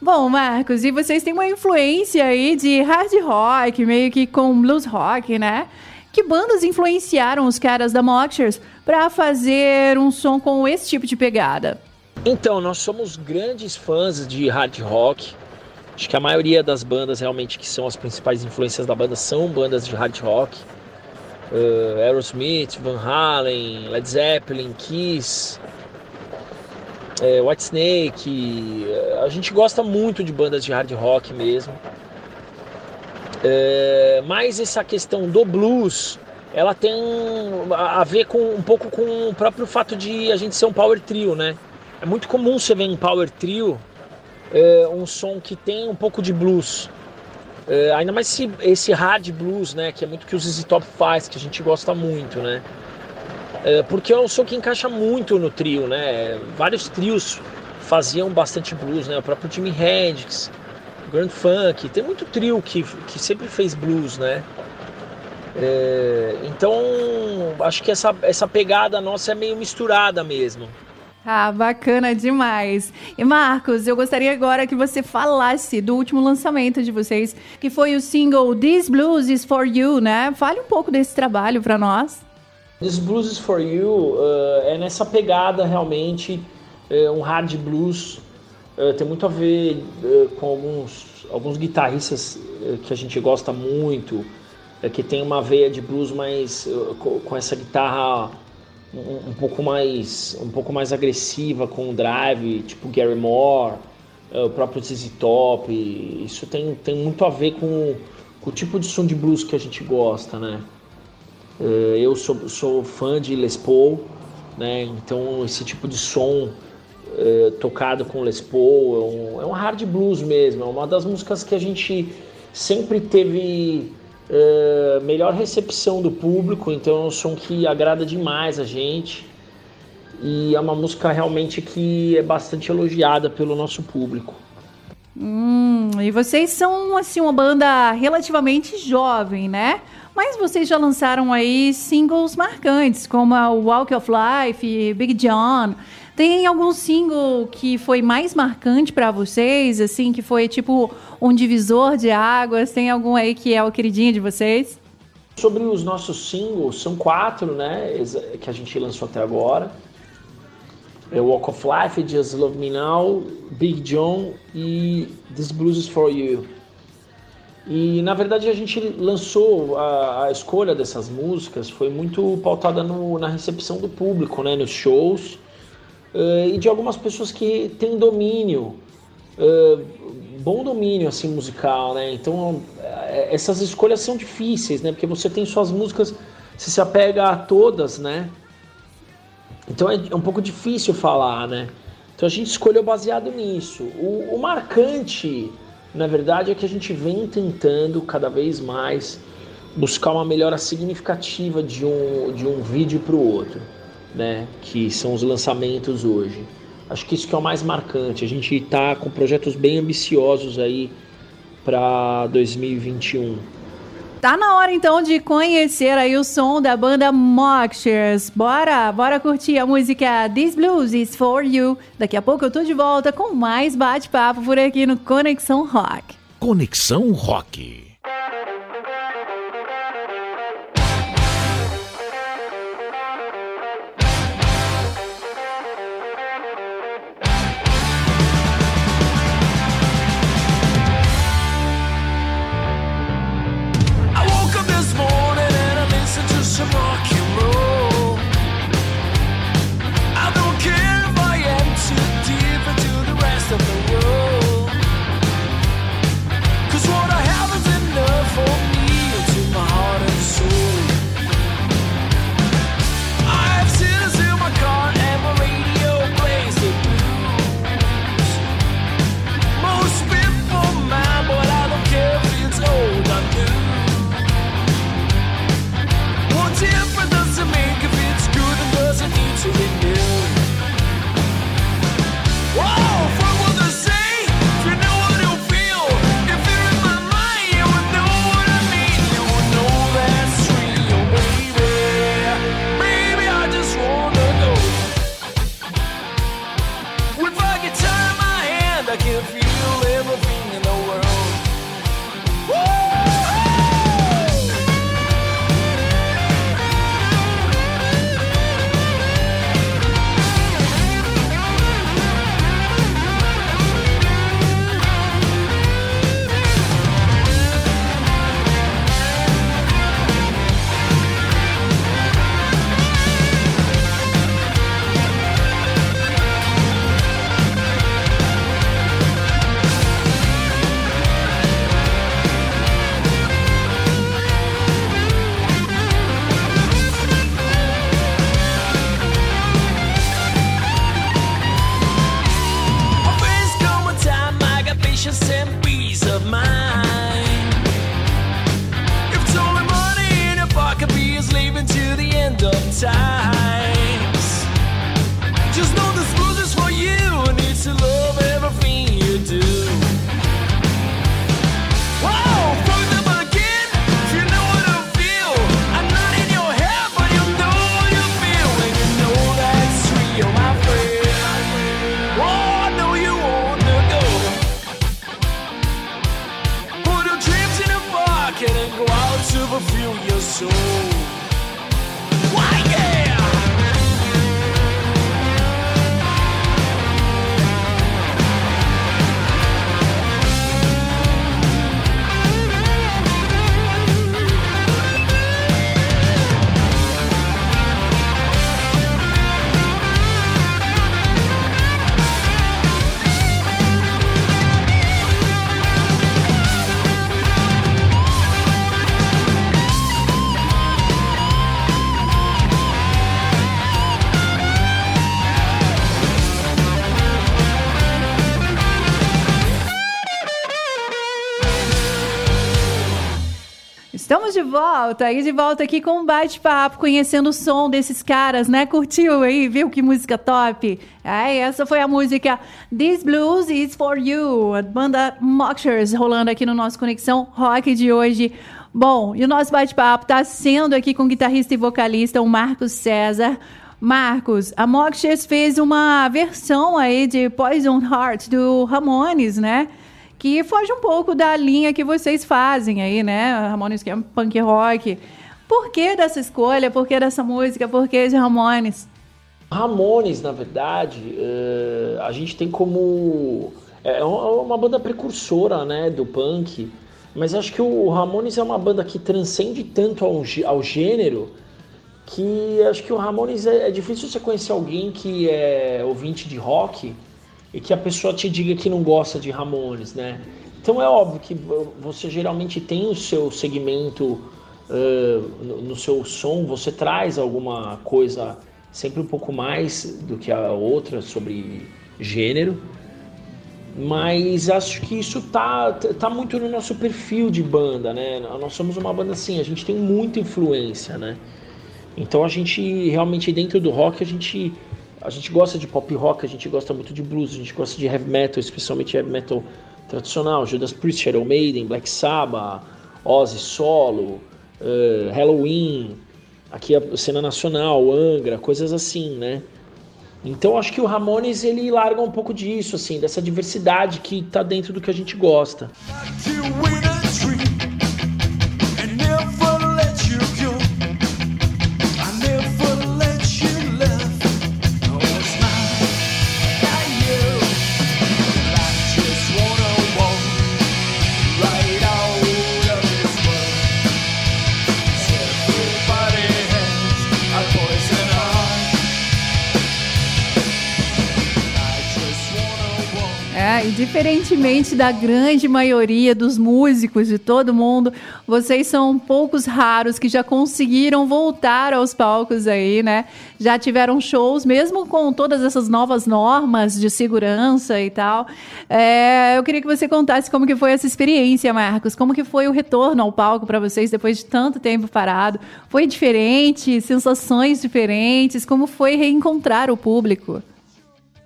Bom, Marcos, e vocês têm uma influência aí de hard rock, meio que com blues rock, né? Que bandas influenciaram os caras da Mockshers pra fazer um som com esse tipo de pegada? Então, nós somos grandes fãs de hard rock. Acho que a maioria das bandas realmente que são as principais influências da banda são bandas de hard rock. Uh, Aerosmith, Van Halen, Led Zeppelin, Kiss, Whitesnake. eh, a gente gosta muito de bandas de hard rock mesmo. Eh, mas essa questão do blues, ela tem a ver com um pouco com o próprio fato de a gente ser um power trio, né? É muito comum você ver em power trio eh, um som que tem um pouco de blues. Eh, ainda mais esse, esse hard blues, né? Que é muito que o ZZ Top faz, que a gente gosta muito, né? Eh, porque é um som que encaixa muito no trio, né? Vários trios faziam bastante blues, né? O próprio Jimi Hendrix, Grand Funk, tem muito trio que, que sempre fez blues, né? Eh, então, acho que essa, essa pegada nossa é meio misturada mesmo. Ah, bacana demais. E Marcos, eu gostaria agora que você falasse do último lançamento de vocês, que foi o single This Blues is for You, né? Fale um pouco desse trabalho pra nós. This Blues is for You uh, é nessa pegada realmente, é um hard blues, uh, tem muito a ver uh, com alguns, alguns guitarristas que a gente gosta muito, que tem uma veia de blues mais uh, co- com essa guitarra um, um pouco mais um pouco mais agressiva com o drive, tipo Gary Moore, uh, o próprio ZZ Top. Isso tem, tem muito a ver com, com o tipo de som de blues que a gente gosta, né? Eh, Eu sou, sou fã de Les Paul, né? Então esse tipo de som eh, tocado com Les Paul é um, é um hard blues mesmo. É uma das músicas que a gente sempre teve eh, melhor recepção do público. Então é um som que agrada demais a gente e é uma música realmente que é bastante elogiada pelo nosso público. Hum, e vocês são, assim, uma banda relativamente jovem, né? Mas vocês já lançaram aí singles marcantes, como a Walk of Life, Big John. Tem algum single que foi mais marcante pra vocês, assim, que foi tipo um divisor de águas? Tem algum aí que é o queridinho de vocês? Sobre os nossos singles, são quatro, né? Que a gente lançou até agora. É Walk of Life, Just Love Me Now, Big John e This Blues is For You. E na verdade a gente lançou a, a escolha dessas músicas foi muito pautada no- na recepção do público, né? Nos shows eh, e de algumas pessoas que têm domínio, eh, bom domínio assim musical, né? Então eh, essas escolhas são difíceis, né? Porque você tem suas músicas, você se apega a todas, né? Então é é um pouco difícil falar, né? Então a gente escolheu baseado nisso. O, o marcante Na verdade é que a gente vem tentando cada vez mais buscar uma melhora significativa de um, de um vídeo para o outro, né? Que são os lançamentos hoje. Acho que isso que é o mais marcante. A gente está com projetos bem ambiciosos aí para 2021. Tá na hora então de conhecer aí o som da banda Moxers. Bora, bora curtir a música This Blues is for You. Daqui a pouco eu tô de volta com mais bate-papo por aqui no Conexão Rock. Conexão Rock. De volta, e de volta aqui com um bate-papo, conhecendo o som desses caras, né? Curtiu aí, viu que música top? É, essa foi a música This Blues is for You, a banda Moxers, rolando aqui no nosso Conexão Rock de hoje. Bom, e o nosso bate-papo está sendo aqui com o guitarrista e vocalista, o Marcos César. Marcos, a Moxers fez uma versão aí de Poison Heart do Ramones, né? Que foge um pouco da linha que vocês fazem aí, né? Ramones que é punk rock. Por que dessa escolha? Por que dessa música? Por que de Ramones? Ramones, na verdade, eh, a gente tem como. É uma uma banda precursora né, do punk, mas acho que o Ramones é uma banda que transcende tanto ao, ao gênero que acho que o Ramones é, é difícil você conhecer alguém que é ouvinte de rock e que a pessoa te diga que não gosta de Ramones, né? Então é óbvio que você geralmente tem o seu segmento ah, no, no seu som, você traz alguma coisa sempre um pouco mais do que a outra sobre gênero. Mas acho que isso tá, tá muito no nosso perfil de banda, né? Nós somos uma banda assim, a gente tem muita influência, né? Então a gente realmente dentro do rock a gente a gente gosta de pop rock, a gente gosta muito de blues, a gente gosta de heavy metal, especialmente heavy metal tradicional, Judas Priest, Iron Maiden, Black Sabbath, Ozzy solo, eh, Halloween, aqui a cena nacional, Angra, coisas assim, né? Então acho que o Ramones ele larga um pouco disso, assim, dessa diversidade que tá dentro do que a gente gosta. Diferentemente da grande maioria dos músicos de todo mundo, vocês são poucos raros que já conseguiram voltar aos palcos aí, né? Já tiveram shows, mesmo com todas essas novas normas de segurança e tal. É, eu queria que você contasse como que foi essa experiência, Marcos. Como que foi o retorno ao palco para vocês depois de tanto tempo parado? Foi diferente? Sensações diferentes? Como foi reencontrar o público?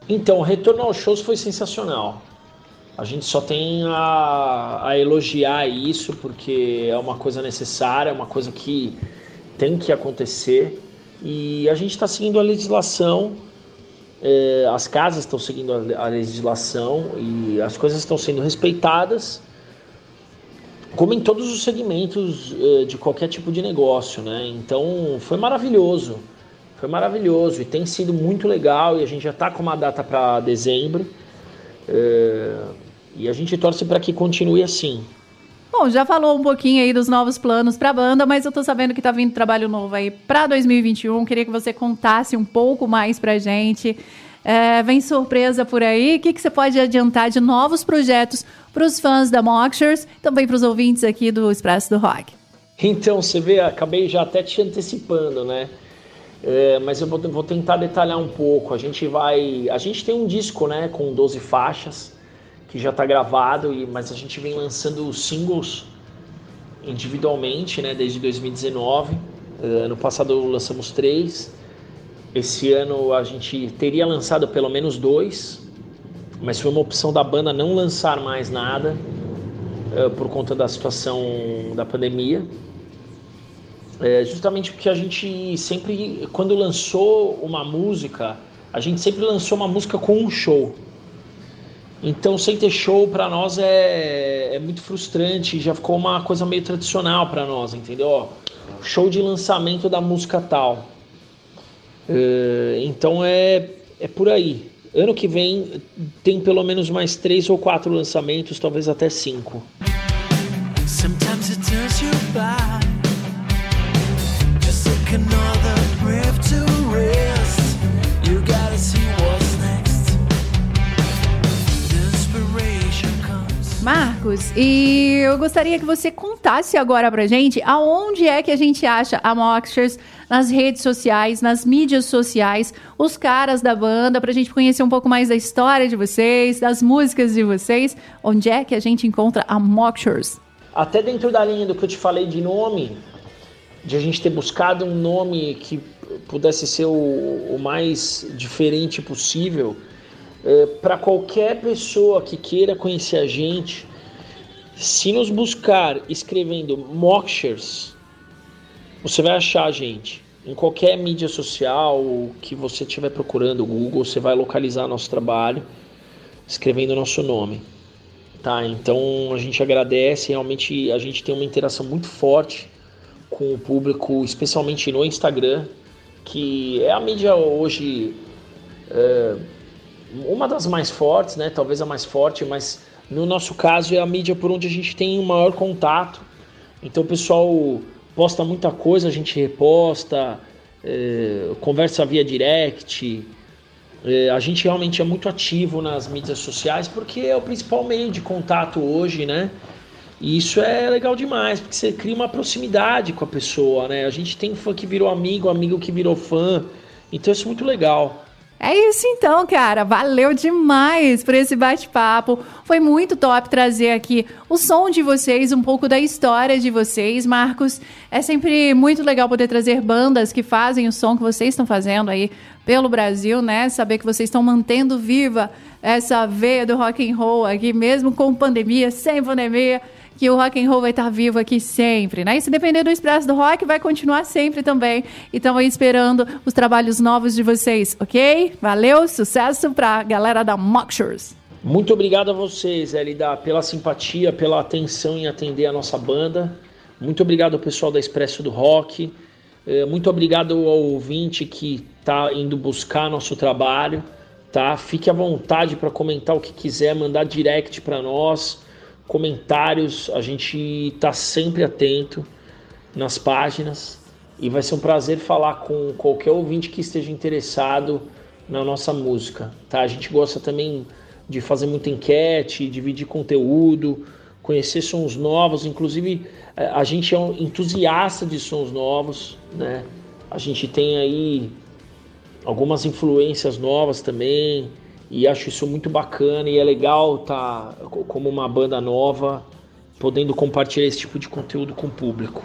Então, o retorno aos shows foi sensacional. A gente só tem a, a elogiar isso, porque é uma coisa necessária, é uma coisa que tem que acontecer. E a gente está seguindo a legislação, eh, as casas estão seguindo a, a legislação e as coisas estão sendo respeitadas, como em todos os segmentos eh, de qualquer tipo de negócio, né? Então, foi maravilhoso. Foi maravilhoso e tem sido muito legal e a gente já está com uma data para dezembro. É, e a gente torce para que continue assim. Bom, já falou um pouquinho aí dos novos planos para a banda, mas eu tô sabendo que tá vindo trabalho novo aí para 2021. Queria que você contasse um pouco mais pra gente. É, vem surpresa por aí. O que, que você pode adiantar de novos projetos para os fãs da Moxers, também para os ouvintes aqui do Expresso do Rock? Então, você vê, acabei já até te antecipando, né? É, mas eu vou, vou tentar detalhar um pouco. A gente vai. A gente tem um disco, né, com 12 faixas, que já está gravado, e, mas a gente vem lançando singles individualmente, né, desde 2019. É, ano passado lançamos três. Esse ano a gente teria lançado pelo menos dois, mas foi uma opção da banda não lançar mais nada é, por conta da situação da pandemia. É justamente porque a gente sempre, quando lançou uma música, a gente sempre lançou uma música com um show. Então, sem ter show para nós é, é muito frustrante, já ficou uma coisa meio tradicional para nós, entendeu? Show de lançamento da música tal. É, então é, é por aí. Ano que vem tem pelo menos mais três ou quatro lançamentos, talvez até cinco. Sometimes it turns you by. Just like Marcos, e eu gostaria que você contasse agora pra gente aonde é que a gente acha a Moxers nas redes sociais, nas mídias sociais, os caras da banda, pra gente conhecer um pouco mais da história de vocês, das músicas de vocês. Onde é que a gente encontra a Moxers? Até dentro da linha do que eu te falei de nome, de a gente ter buscado um nome que pudesse ser o, o mais diferente possível, para qualquer pessoa que queira conhecer a gente, se nos buscar escrevendo Moxers, você vai achar a gente. Em qualquer mídia social que você estiver procurando, Google, você vai localizar nosso trabalho escrevendo nosso nome. Tá, então a gente agradece, realmente a gente tem uma interação muito forte com o público, especialmente no Instagram, que é a mídia hoje é, uma das mais fortes, né? Talvez a mais forte, mas no nosso caso é a mídia por onde a gente tem o maior contato. Então o pessoal posta muita coisa, a gente reposta, é, conversa via direct. É, a gente realmente é muito ativo nas mídias sociais porque é o principal meio de contato hoje, né? E isso é legal demais, porque você cria uma proximidade com a pessoa, né? A gente tem fã que virou amigo, amigo que virou fã. Então isso é muito legal. É isso então, cara. Valeu demais por esse bate-papo. Foi muito top trazer aqui o som de vocês, um pouco da história de vocês, Marcos. É sempre muito legal poder trazer bandas que fazem o som que vocês estão fazendo aí pelo Brasil, né? Saber que vocês estão mantendo viva essa veia do rock and roll aqui, mesmo com pandemia, sem pandemia que o rock and roll vai estar vivo aqui sempre, né? E se depender do Expresso do Rock, vai continuar sempre também. E estamos aí esperando os trabalhos novos de vocês, ok? Valeu, sucesso pra galera da Mockshures. Muito obrigado a vocês, Elida, pela simpatia, pela atenção em atender a nossa banda. Muito obrigado ao pessoal da Expresso do Rock. Eh, Muito obrigado ao ouvinte que está indo buscar nosso trabalho. Tá? Fique à vontade para comentar o que quiser, mandar direct para nós, comentários. A gente está sempre atento nas páginas e vai ser um prazer falar com qualquer ouvinte que esteja interessado na nossa música. Tá? A gente gosta também de fazer muita enquete, dividir conteúdo, conhecer sons novos. Inclusive, eh, a gente é um entusiasta de sons novos, né? A gente tem aí algumas influências novas também e acho isso muito bacana e é legal estar como uma banda nova podendo compartilhar esse tipo de conteúdo com o público.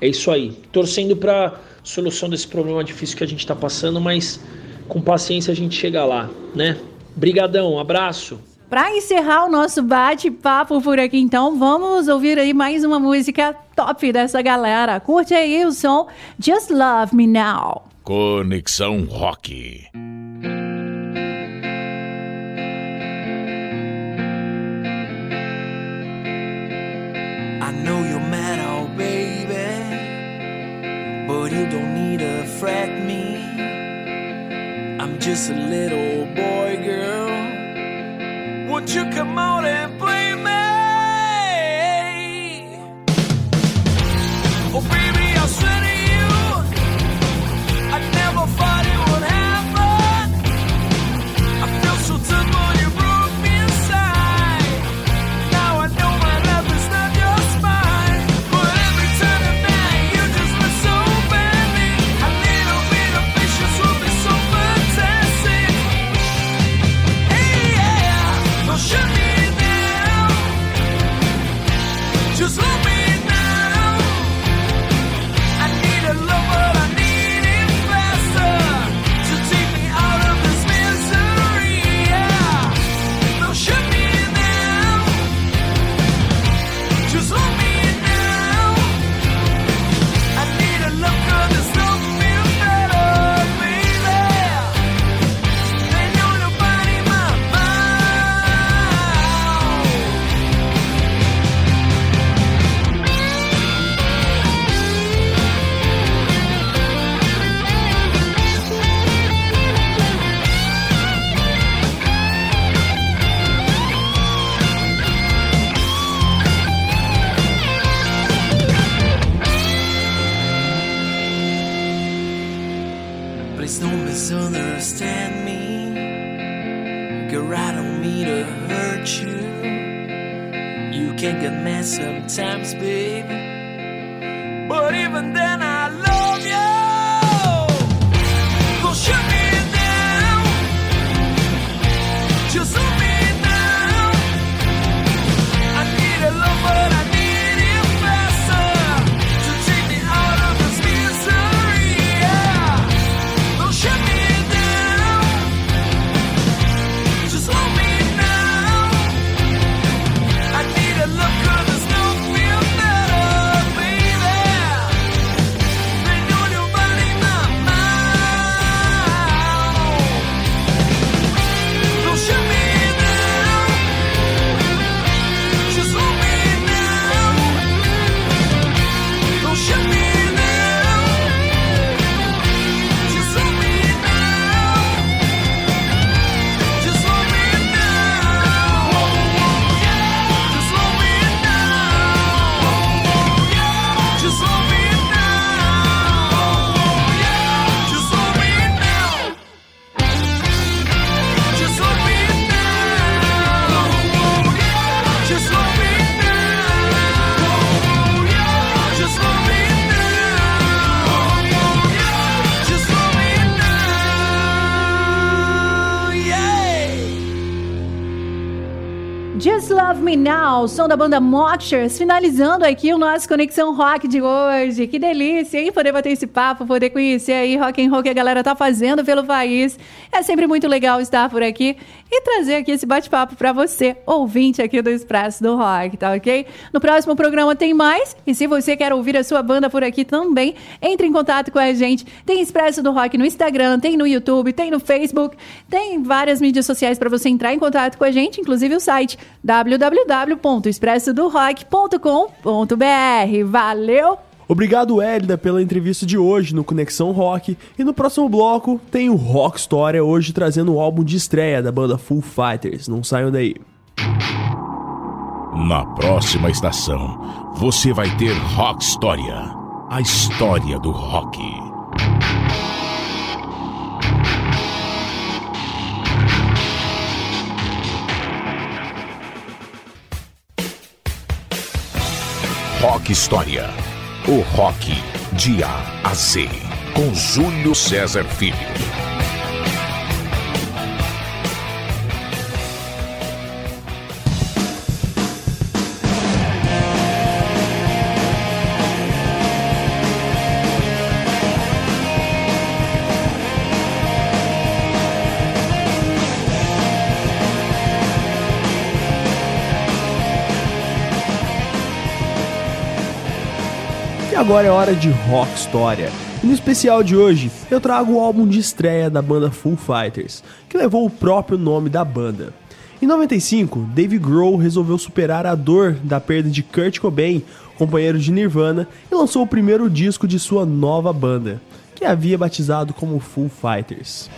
É isso aí. Torcendo para solução desse problema difícil que a gente está passando, mas com paciência a gente chega lá, né? Brigadão, abraço. Para encerrar o nosso bate-papo por aqui, então, vamos ouvir aí mais uma música top dessa galera. Curte aí o som Just Love Me Now. Conexão Rock. Fret me. I'm just a little boy, girl. Won't you come out Now, som da banda Mockshers, finalizando aqui o nosso Conexão Rock de hoje. Que delícia, hein? Poder bater esse papo, poder conhecer aí rock and roll que a galera tá fazendo pelo país. É sempre muito legal estar por aqui e trazer aqui esse bate-papo para você, ouvinte aqui do Expresso do Rock, tá ok? No próximo programa tem mais, e se você quer ouvir a sua banda por aqui também, entre em contato com a gente. Tem Expresso do Rock no Instagram, tem no YouTube, tem no Facebook, tem várias mídias sociais para você entrar em contato com a gente, inclusive o site www.expressodorock.com.br. Valeu! Obrigado, Hélida, pela entrevista de hoje no Conexão Rock. E no próximo bloco tem o Rock História, hoje trazendo o álbum de estreia da banda Full Fighters. Não saiam daí. Na próxima estação, você vai ter Rock História a história do rock. Rock História. O rock de A a Z. Com Júlio César Filho. Agora é hora de rock história. E no especial de hoje, eu trago o álbum de estreia da banda Full Fighters, que levou o próprio nome da banda. Em 95, Dave Grohl resolveu superar a dor da perda de Kurt Cobain, companheiro de Nirvana, e lançou o primeiro disco de sua nova banda, que havia batizado como Full Fighters.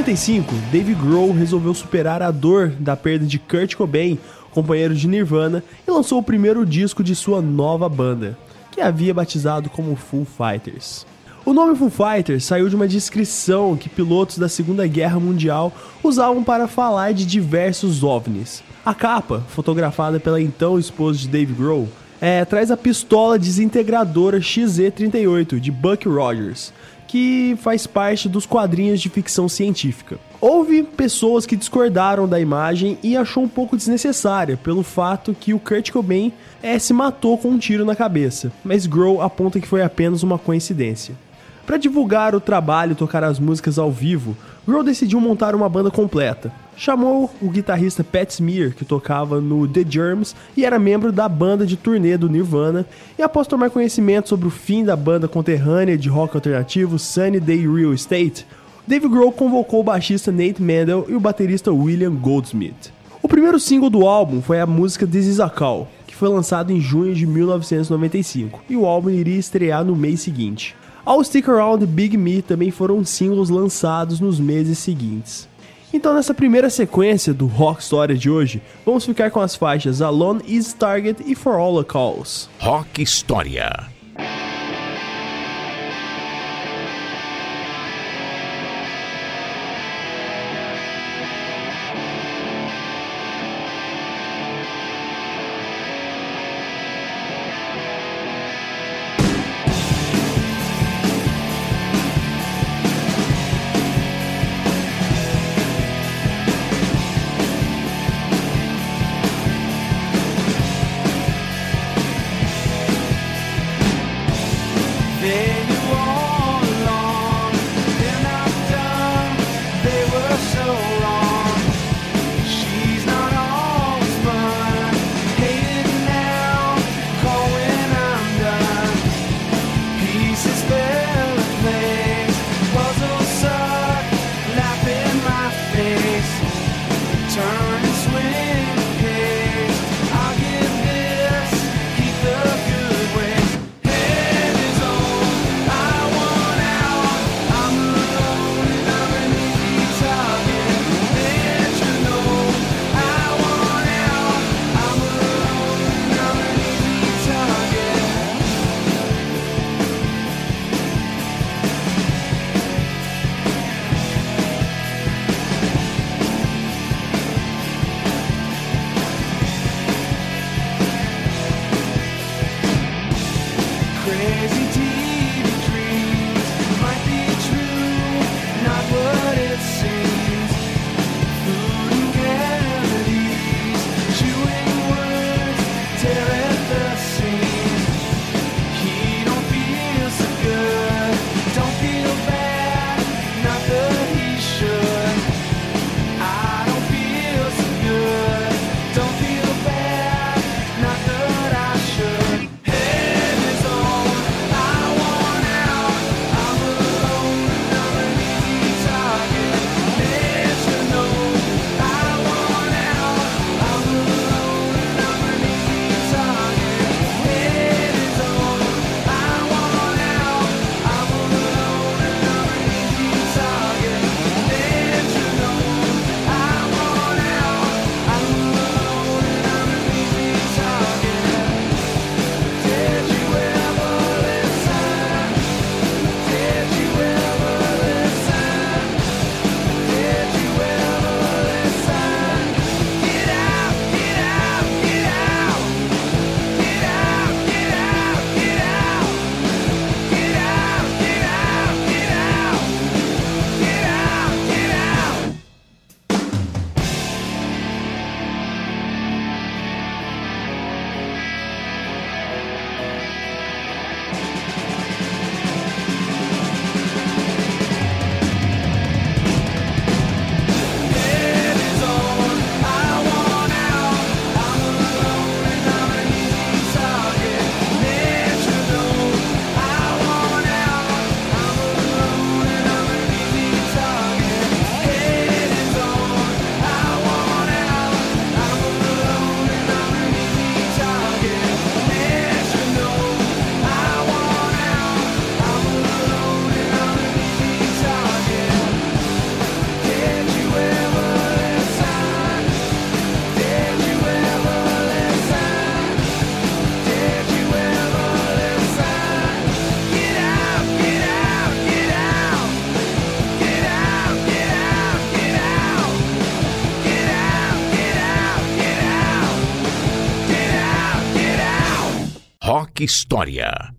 95, Dave Grohl resolveu superar a dor da perda de Kurt Cobain, companheiro de Nirvana, e lançou o primeiro disco de sua nova banda, que havia batizado como Full Fighters. O nome Full Fighters saiu de uma descrição que pilotos da Segunda Guerra Mundial usavam para falar de diversos OVNIs. A capa, fotografada pela então esposa de Dave Grohl, é, traz a pistola desintegradora XZ-38 de Buck Rogers, que faz parte dos quadrinhos de ficção científica. Houve pessoas que discordaram da imagem e achou um pouco desnecessária pelo fato que o Kurt Cobain é, se matou com um tiro na cabeça, mas Grohl aponta que foi apenas uma coincidência. Para divulgar o trabalho e tocar as músicas ao vivo, Grohl decidiu montar uma banda completa. Chamou o guitarrista Pat Smear, que tocava no The Germs e era membro da banda de turnê do Nirvana, e após tomar conhecimento sobre o fim da banda conterrânea de rock alternativo Sunny Day Real Estate, Dave Grohl convocou o baixista Nate Mendel e o baterista William Goldsmith. O primeiro single do álbum foi a música This Is a Call, que foi lançado em junho de 1995, e o álbum iria estrear no mês seguinte. All Stick Around e Big Me também foram singles lançados nos meses seguintes. Então, nessa primeira sequência do Rock Story de hoje, vamos ficar com as faixas Alone is Target e For All the Calls. Rock História. História.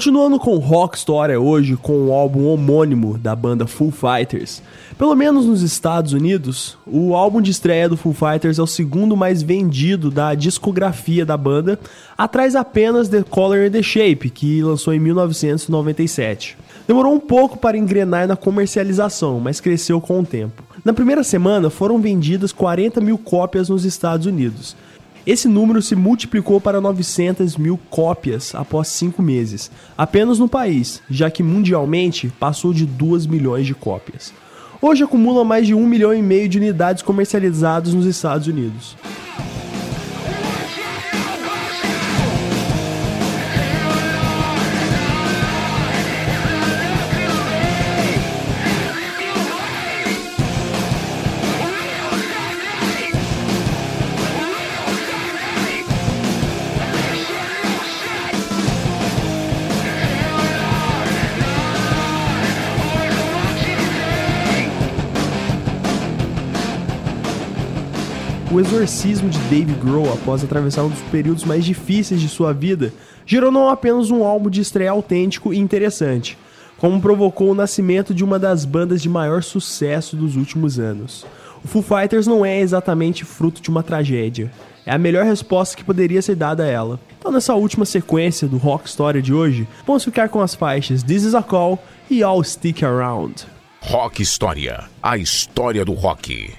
Continuando com Rock História hoje com o álbum homônimo da banda Foo Fighters. Pelo menos nos Estados Unidos, o álbum de estreia do Foo Fighters é o segundo mais vendido da discografia da banda, atrás apenas The Color and the Shape, que lançou em 1997. Demorou um pouco para engrenar na comercialização, mas cresceu com o tempo. Na primeira semana foram vendidas 40 mil cópias nos Estados Unidos. Esse número se multiplicou para 900 mil cópias após cinco meses, apenas no país, já que mundialmente passou de 2 milhões de cópias. Hoje acumula mais de 1 milhão e meio de unidades comercializadas nos Estados Unidos. O exorcismo de Dave Grohl após atravessar um dos períodos mais difíceis de sua vida gerou não apenas um álbum de estreia autêntico e interessante, como provocou o nascimento de uma das bandas de maior sucesso dos últimos anos. O Foo Fighters não é exatamente fruto de uma tragédia, é a melhor resposta que poderia ser dada a ela. Então, nessa última sequência do Rock Story de hoje, vamos ficar com as faixas This Is a Call e All Stick Around. Rock História. A história do rock.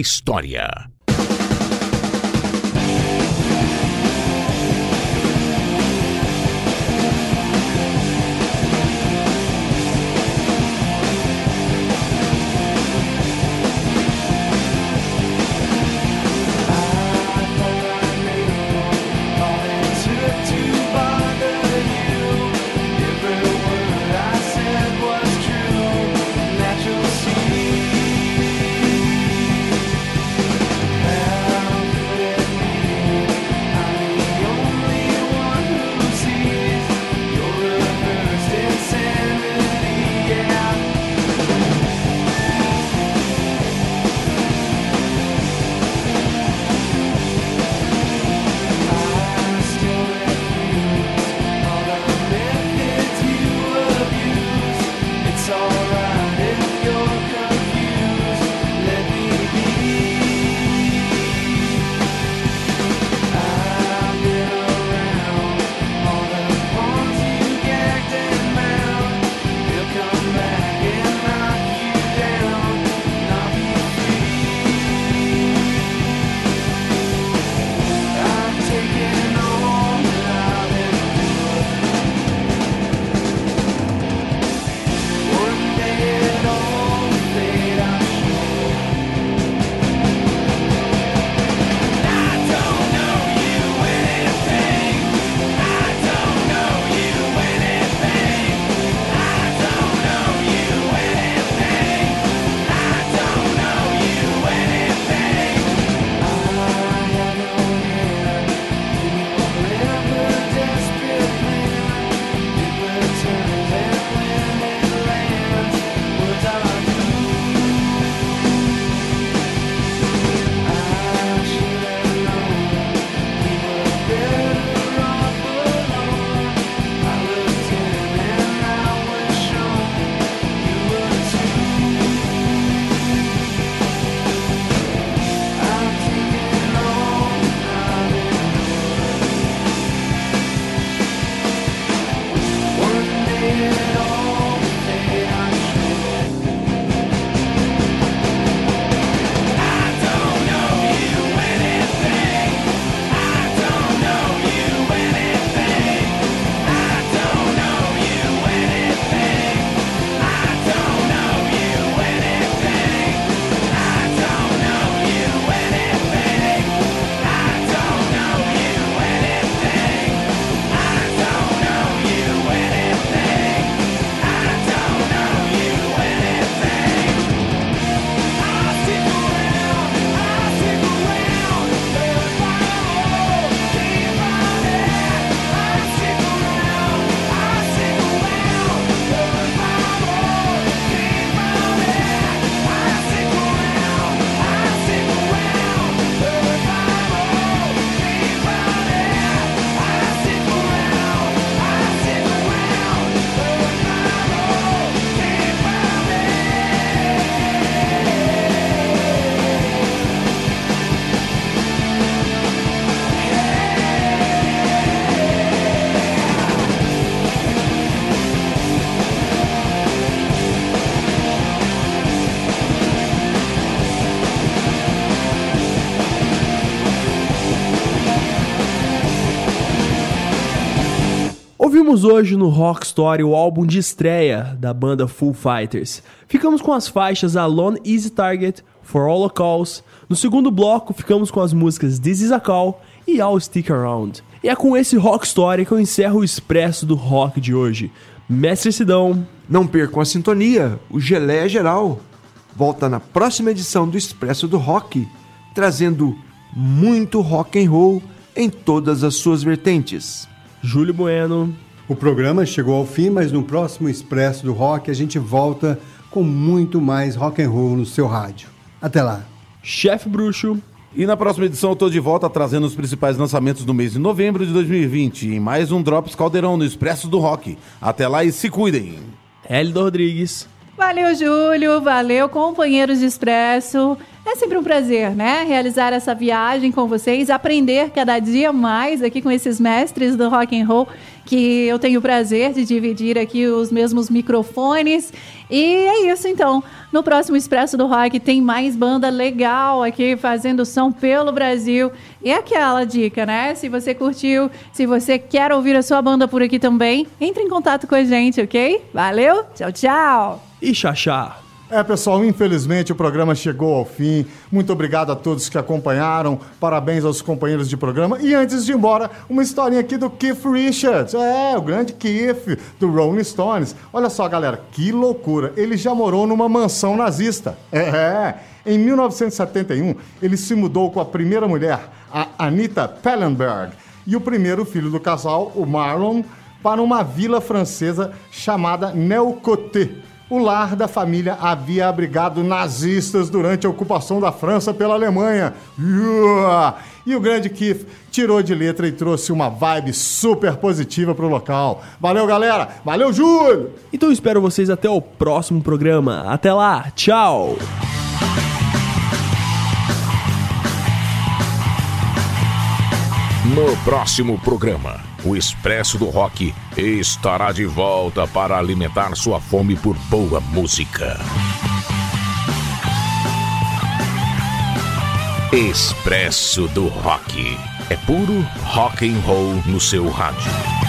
História. Ouvimos hoje no Rock Story o álbum de estreia da banda Full Fighters. Ficamos com as faixas Alone Easy Target, For All Calls. No segundo bloco, ficamos com as músicas This Is a Call e All Stick Around. E é com esse Rock Story que eu encerro o expresso do rock de hoje. Mestre Sidão, Não percam a sintonia, o Geleia Geral. Volta na próxima edição do Expresso do Rock, trazendo muito rock and roll em todas as suas vertentes. Júlio Bueno, O programa chegou ao fim, mas no próximo Expresso do Rock a gente volta com muito mais rock and roll no seu rádio. Até lá. Chefe Bruxo, E na próxima edição eu tô de volta trazendo os principais lançamentos do mês de novembro de 2020 em mais um Drops Caldeirão no Expresso do Rock. Até lá e se cuidem! Hélio Rodrigues, Valeu, Júlio. Valeu, companheiros de Expresso. É sempre um prazer, né? Realizar essa viagem com vocês, aprender cada dia mais aqui com esses mestres do rock and roll que eu tenho o prazer de dividir aqui os mesmos microfones. E é isso, então. No próximo Expresso do Rock tem mais banda legal aqui fazendo som pelo Brasil. E aquela dica, né? Se você curtiu, se você quer ouvir a sua banda por aqui também, entre em contato com a gente, ok? Valeu, tchau, tchau! e Xaxá. É, pessoal, infelizmente o programa chegou ao fim. Muito obrigado a todos que acompanharam. Parabéns aos companheiros de programa. E antes de ir embora, uma historinha aqui do Keith Richards. É, o grande Keith do Rolling Stones. Olha só, galera, que loucura. Ele já morou numa mansão nazista. É. Em 1971, ele se mudou com a primeira mulher, a Anita Pellenberg, e o primeiro filho do casal, o Marlon, para uma vila francesa chamada Neucoté. O lar da família havia abrigado nazistas durante a ocupação da França pela Alemanha. E o grande Keith tirou de letra e trouxe uma vibe super positiva pro local. Valeu, galera! Valeu, Júlio! Então eu espero vocês até o próximo programa. Até lá, tchau! No próximo programa, o Expresso do Rock estará de volta para alimentar sua fome por boa música. Expresso do Rock. É puro rock and roll no seu rádio.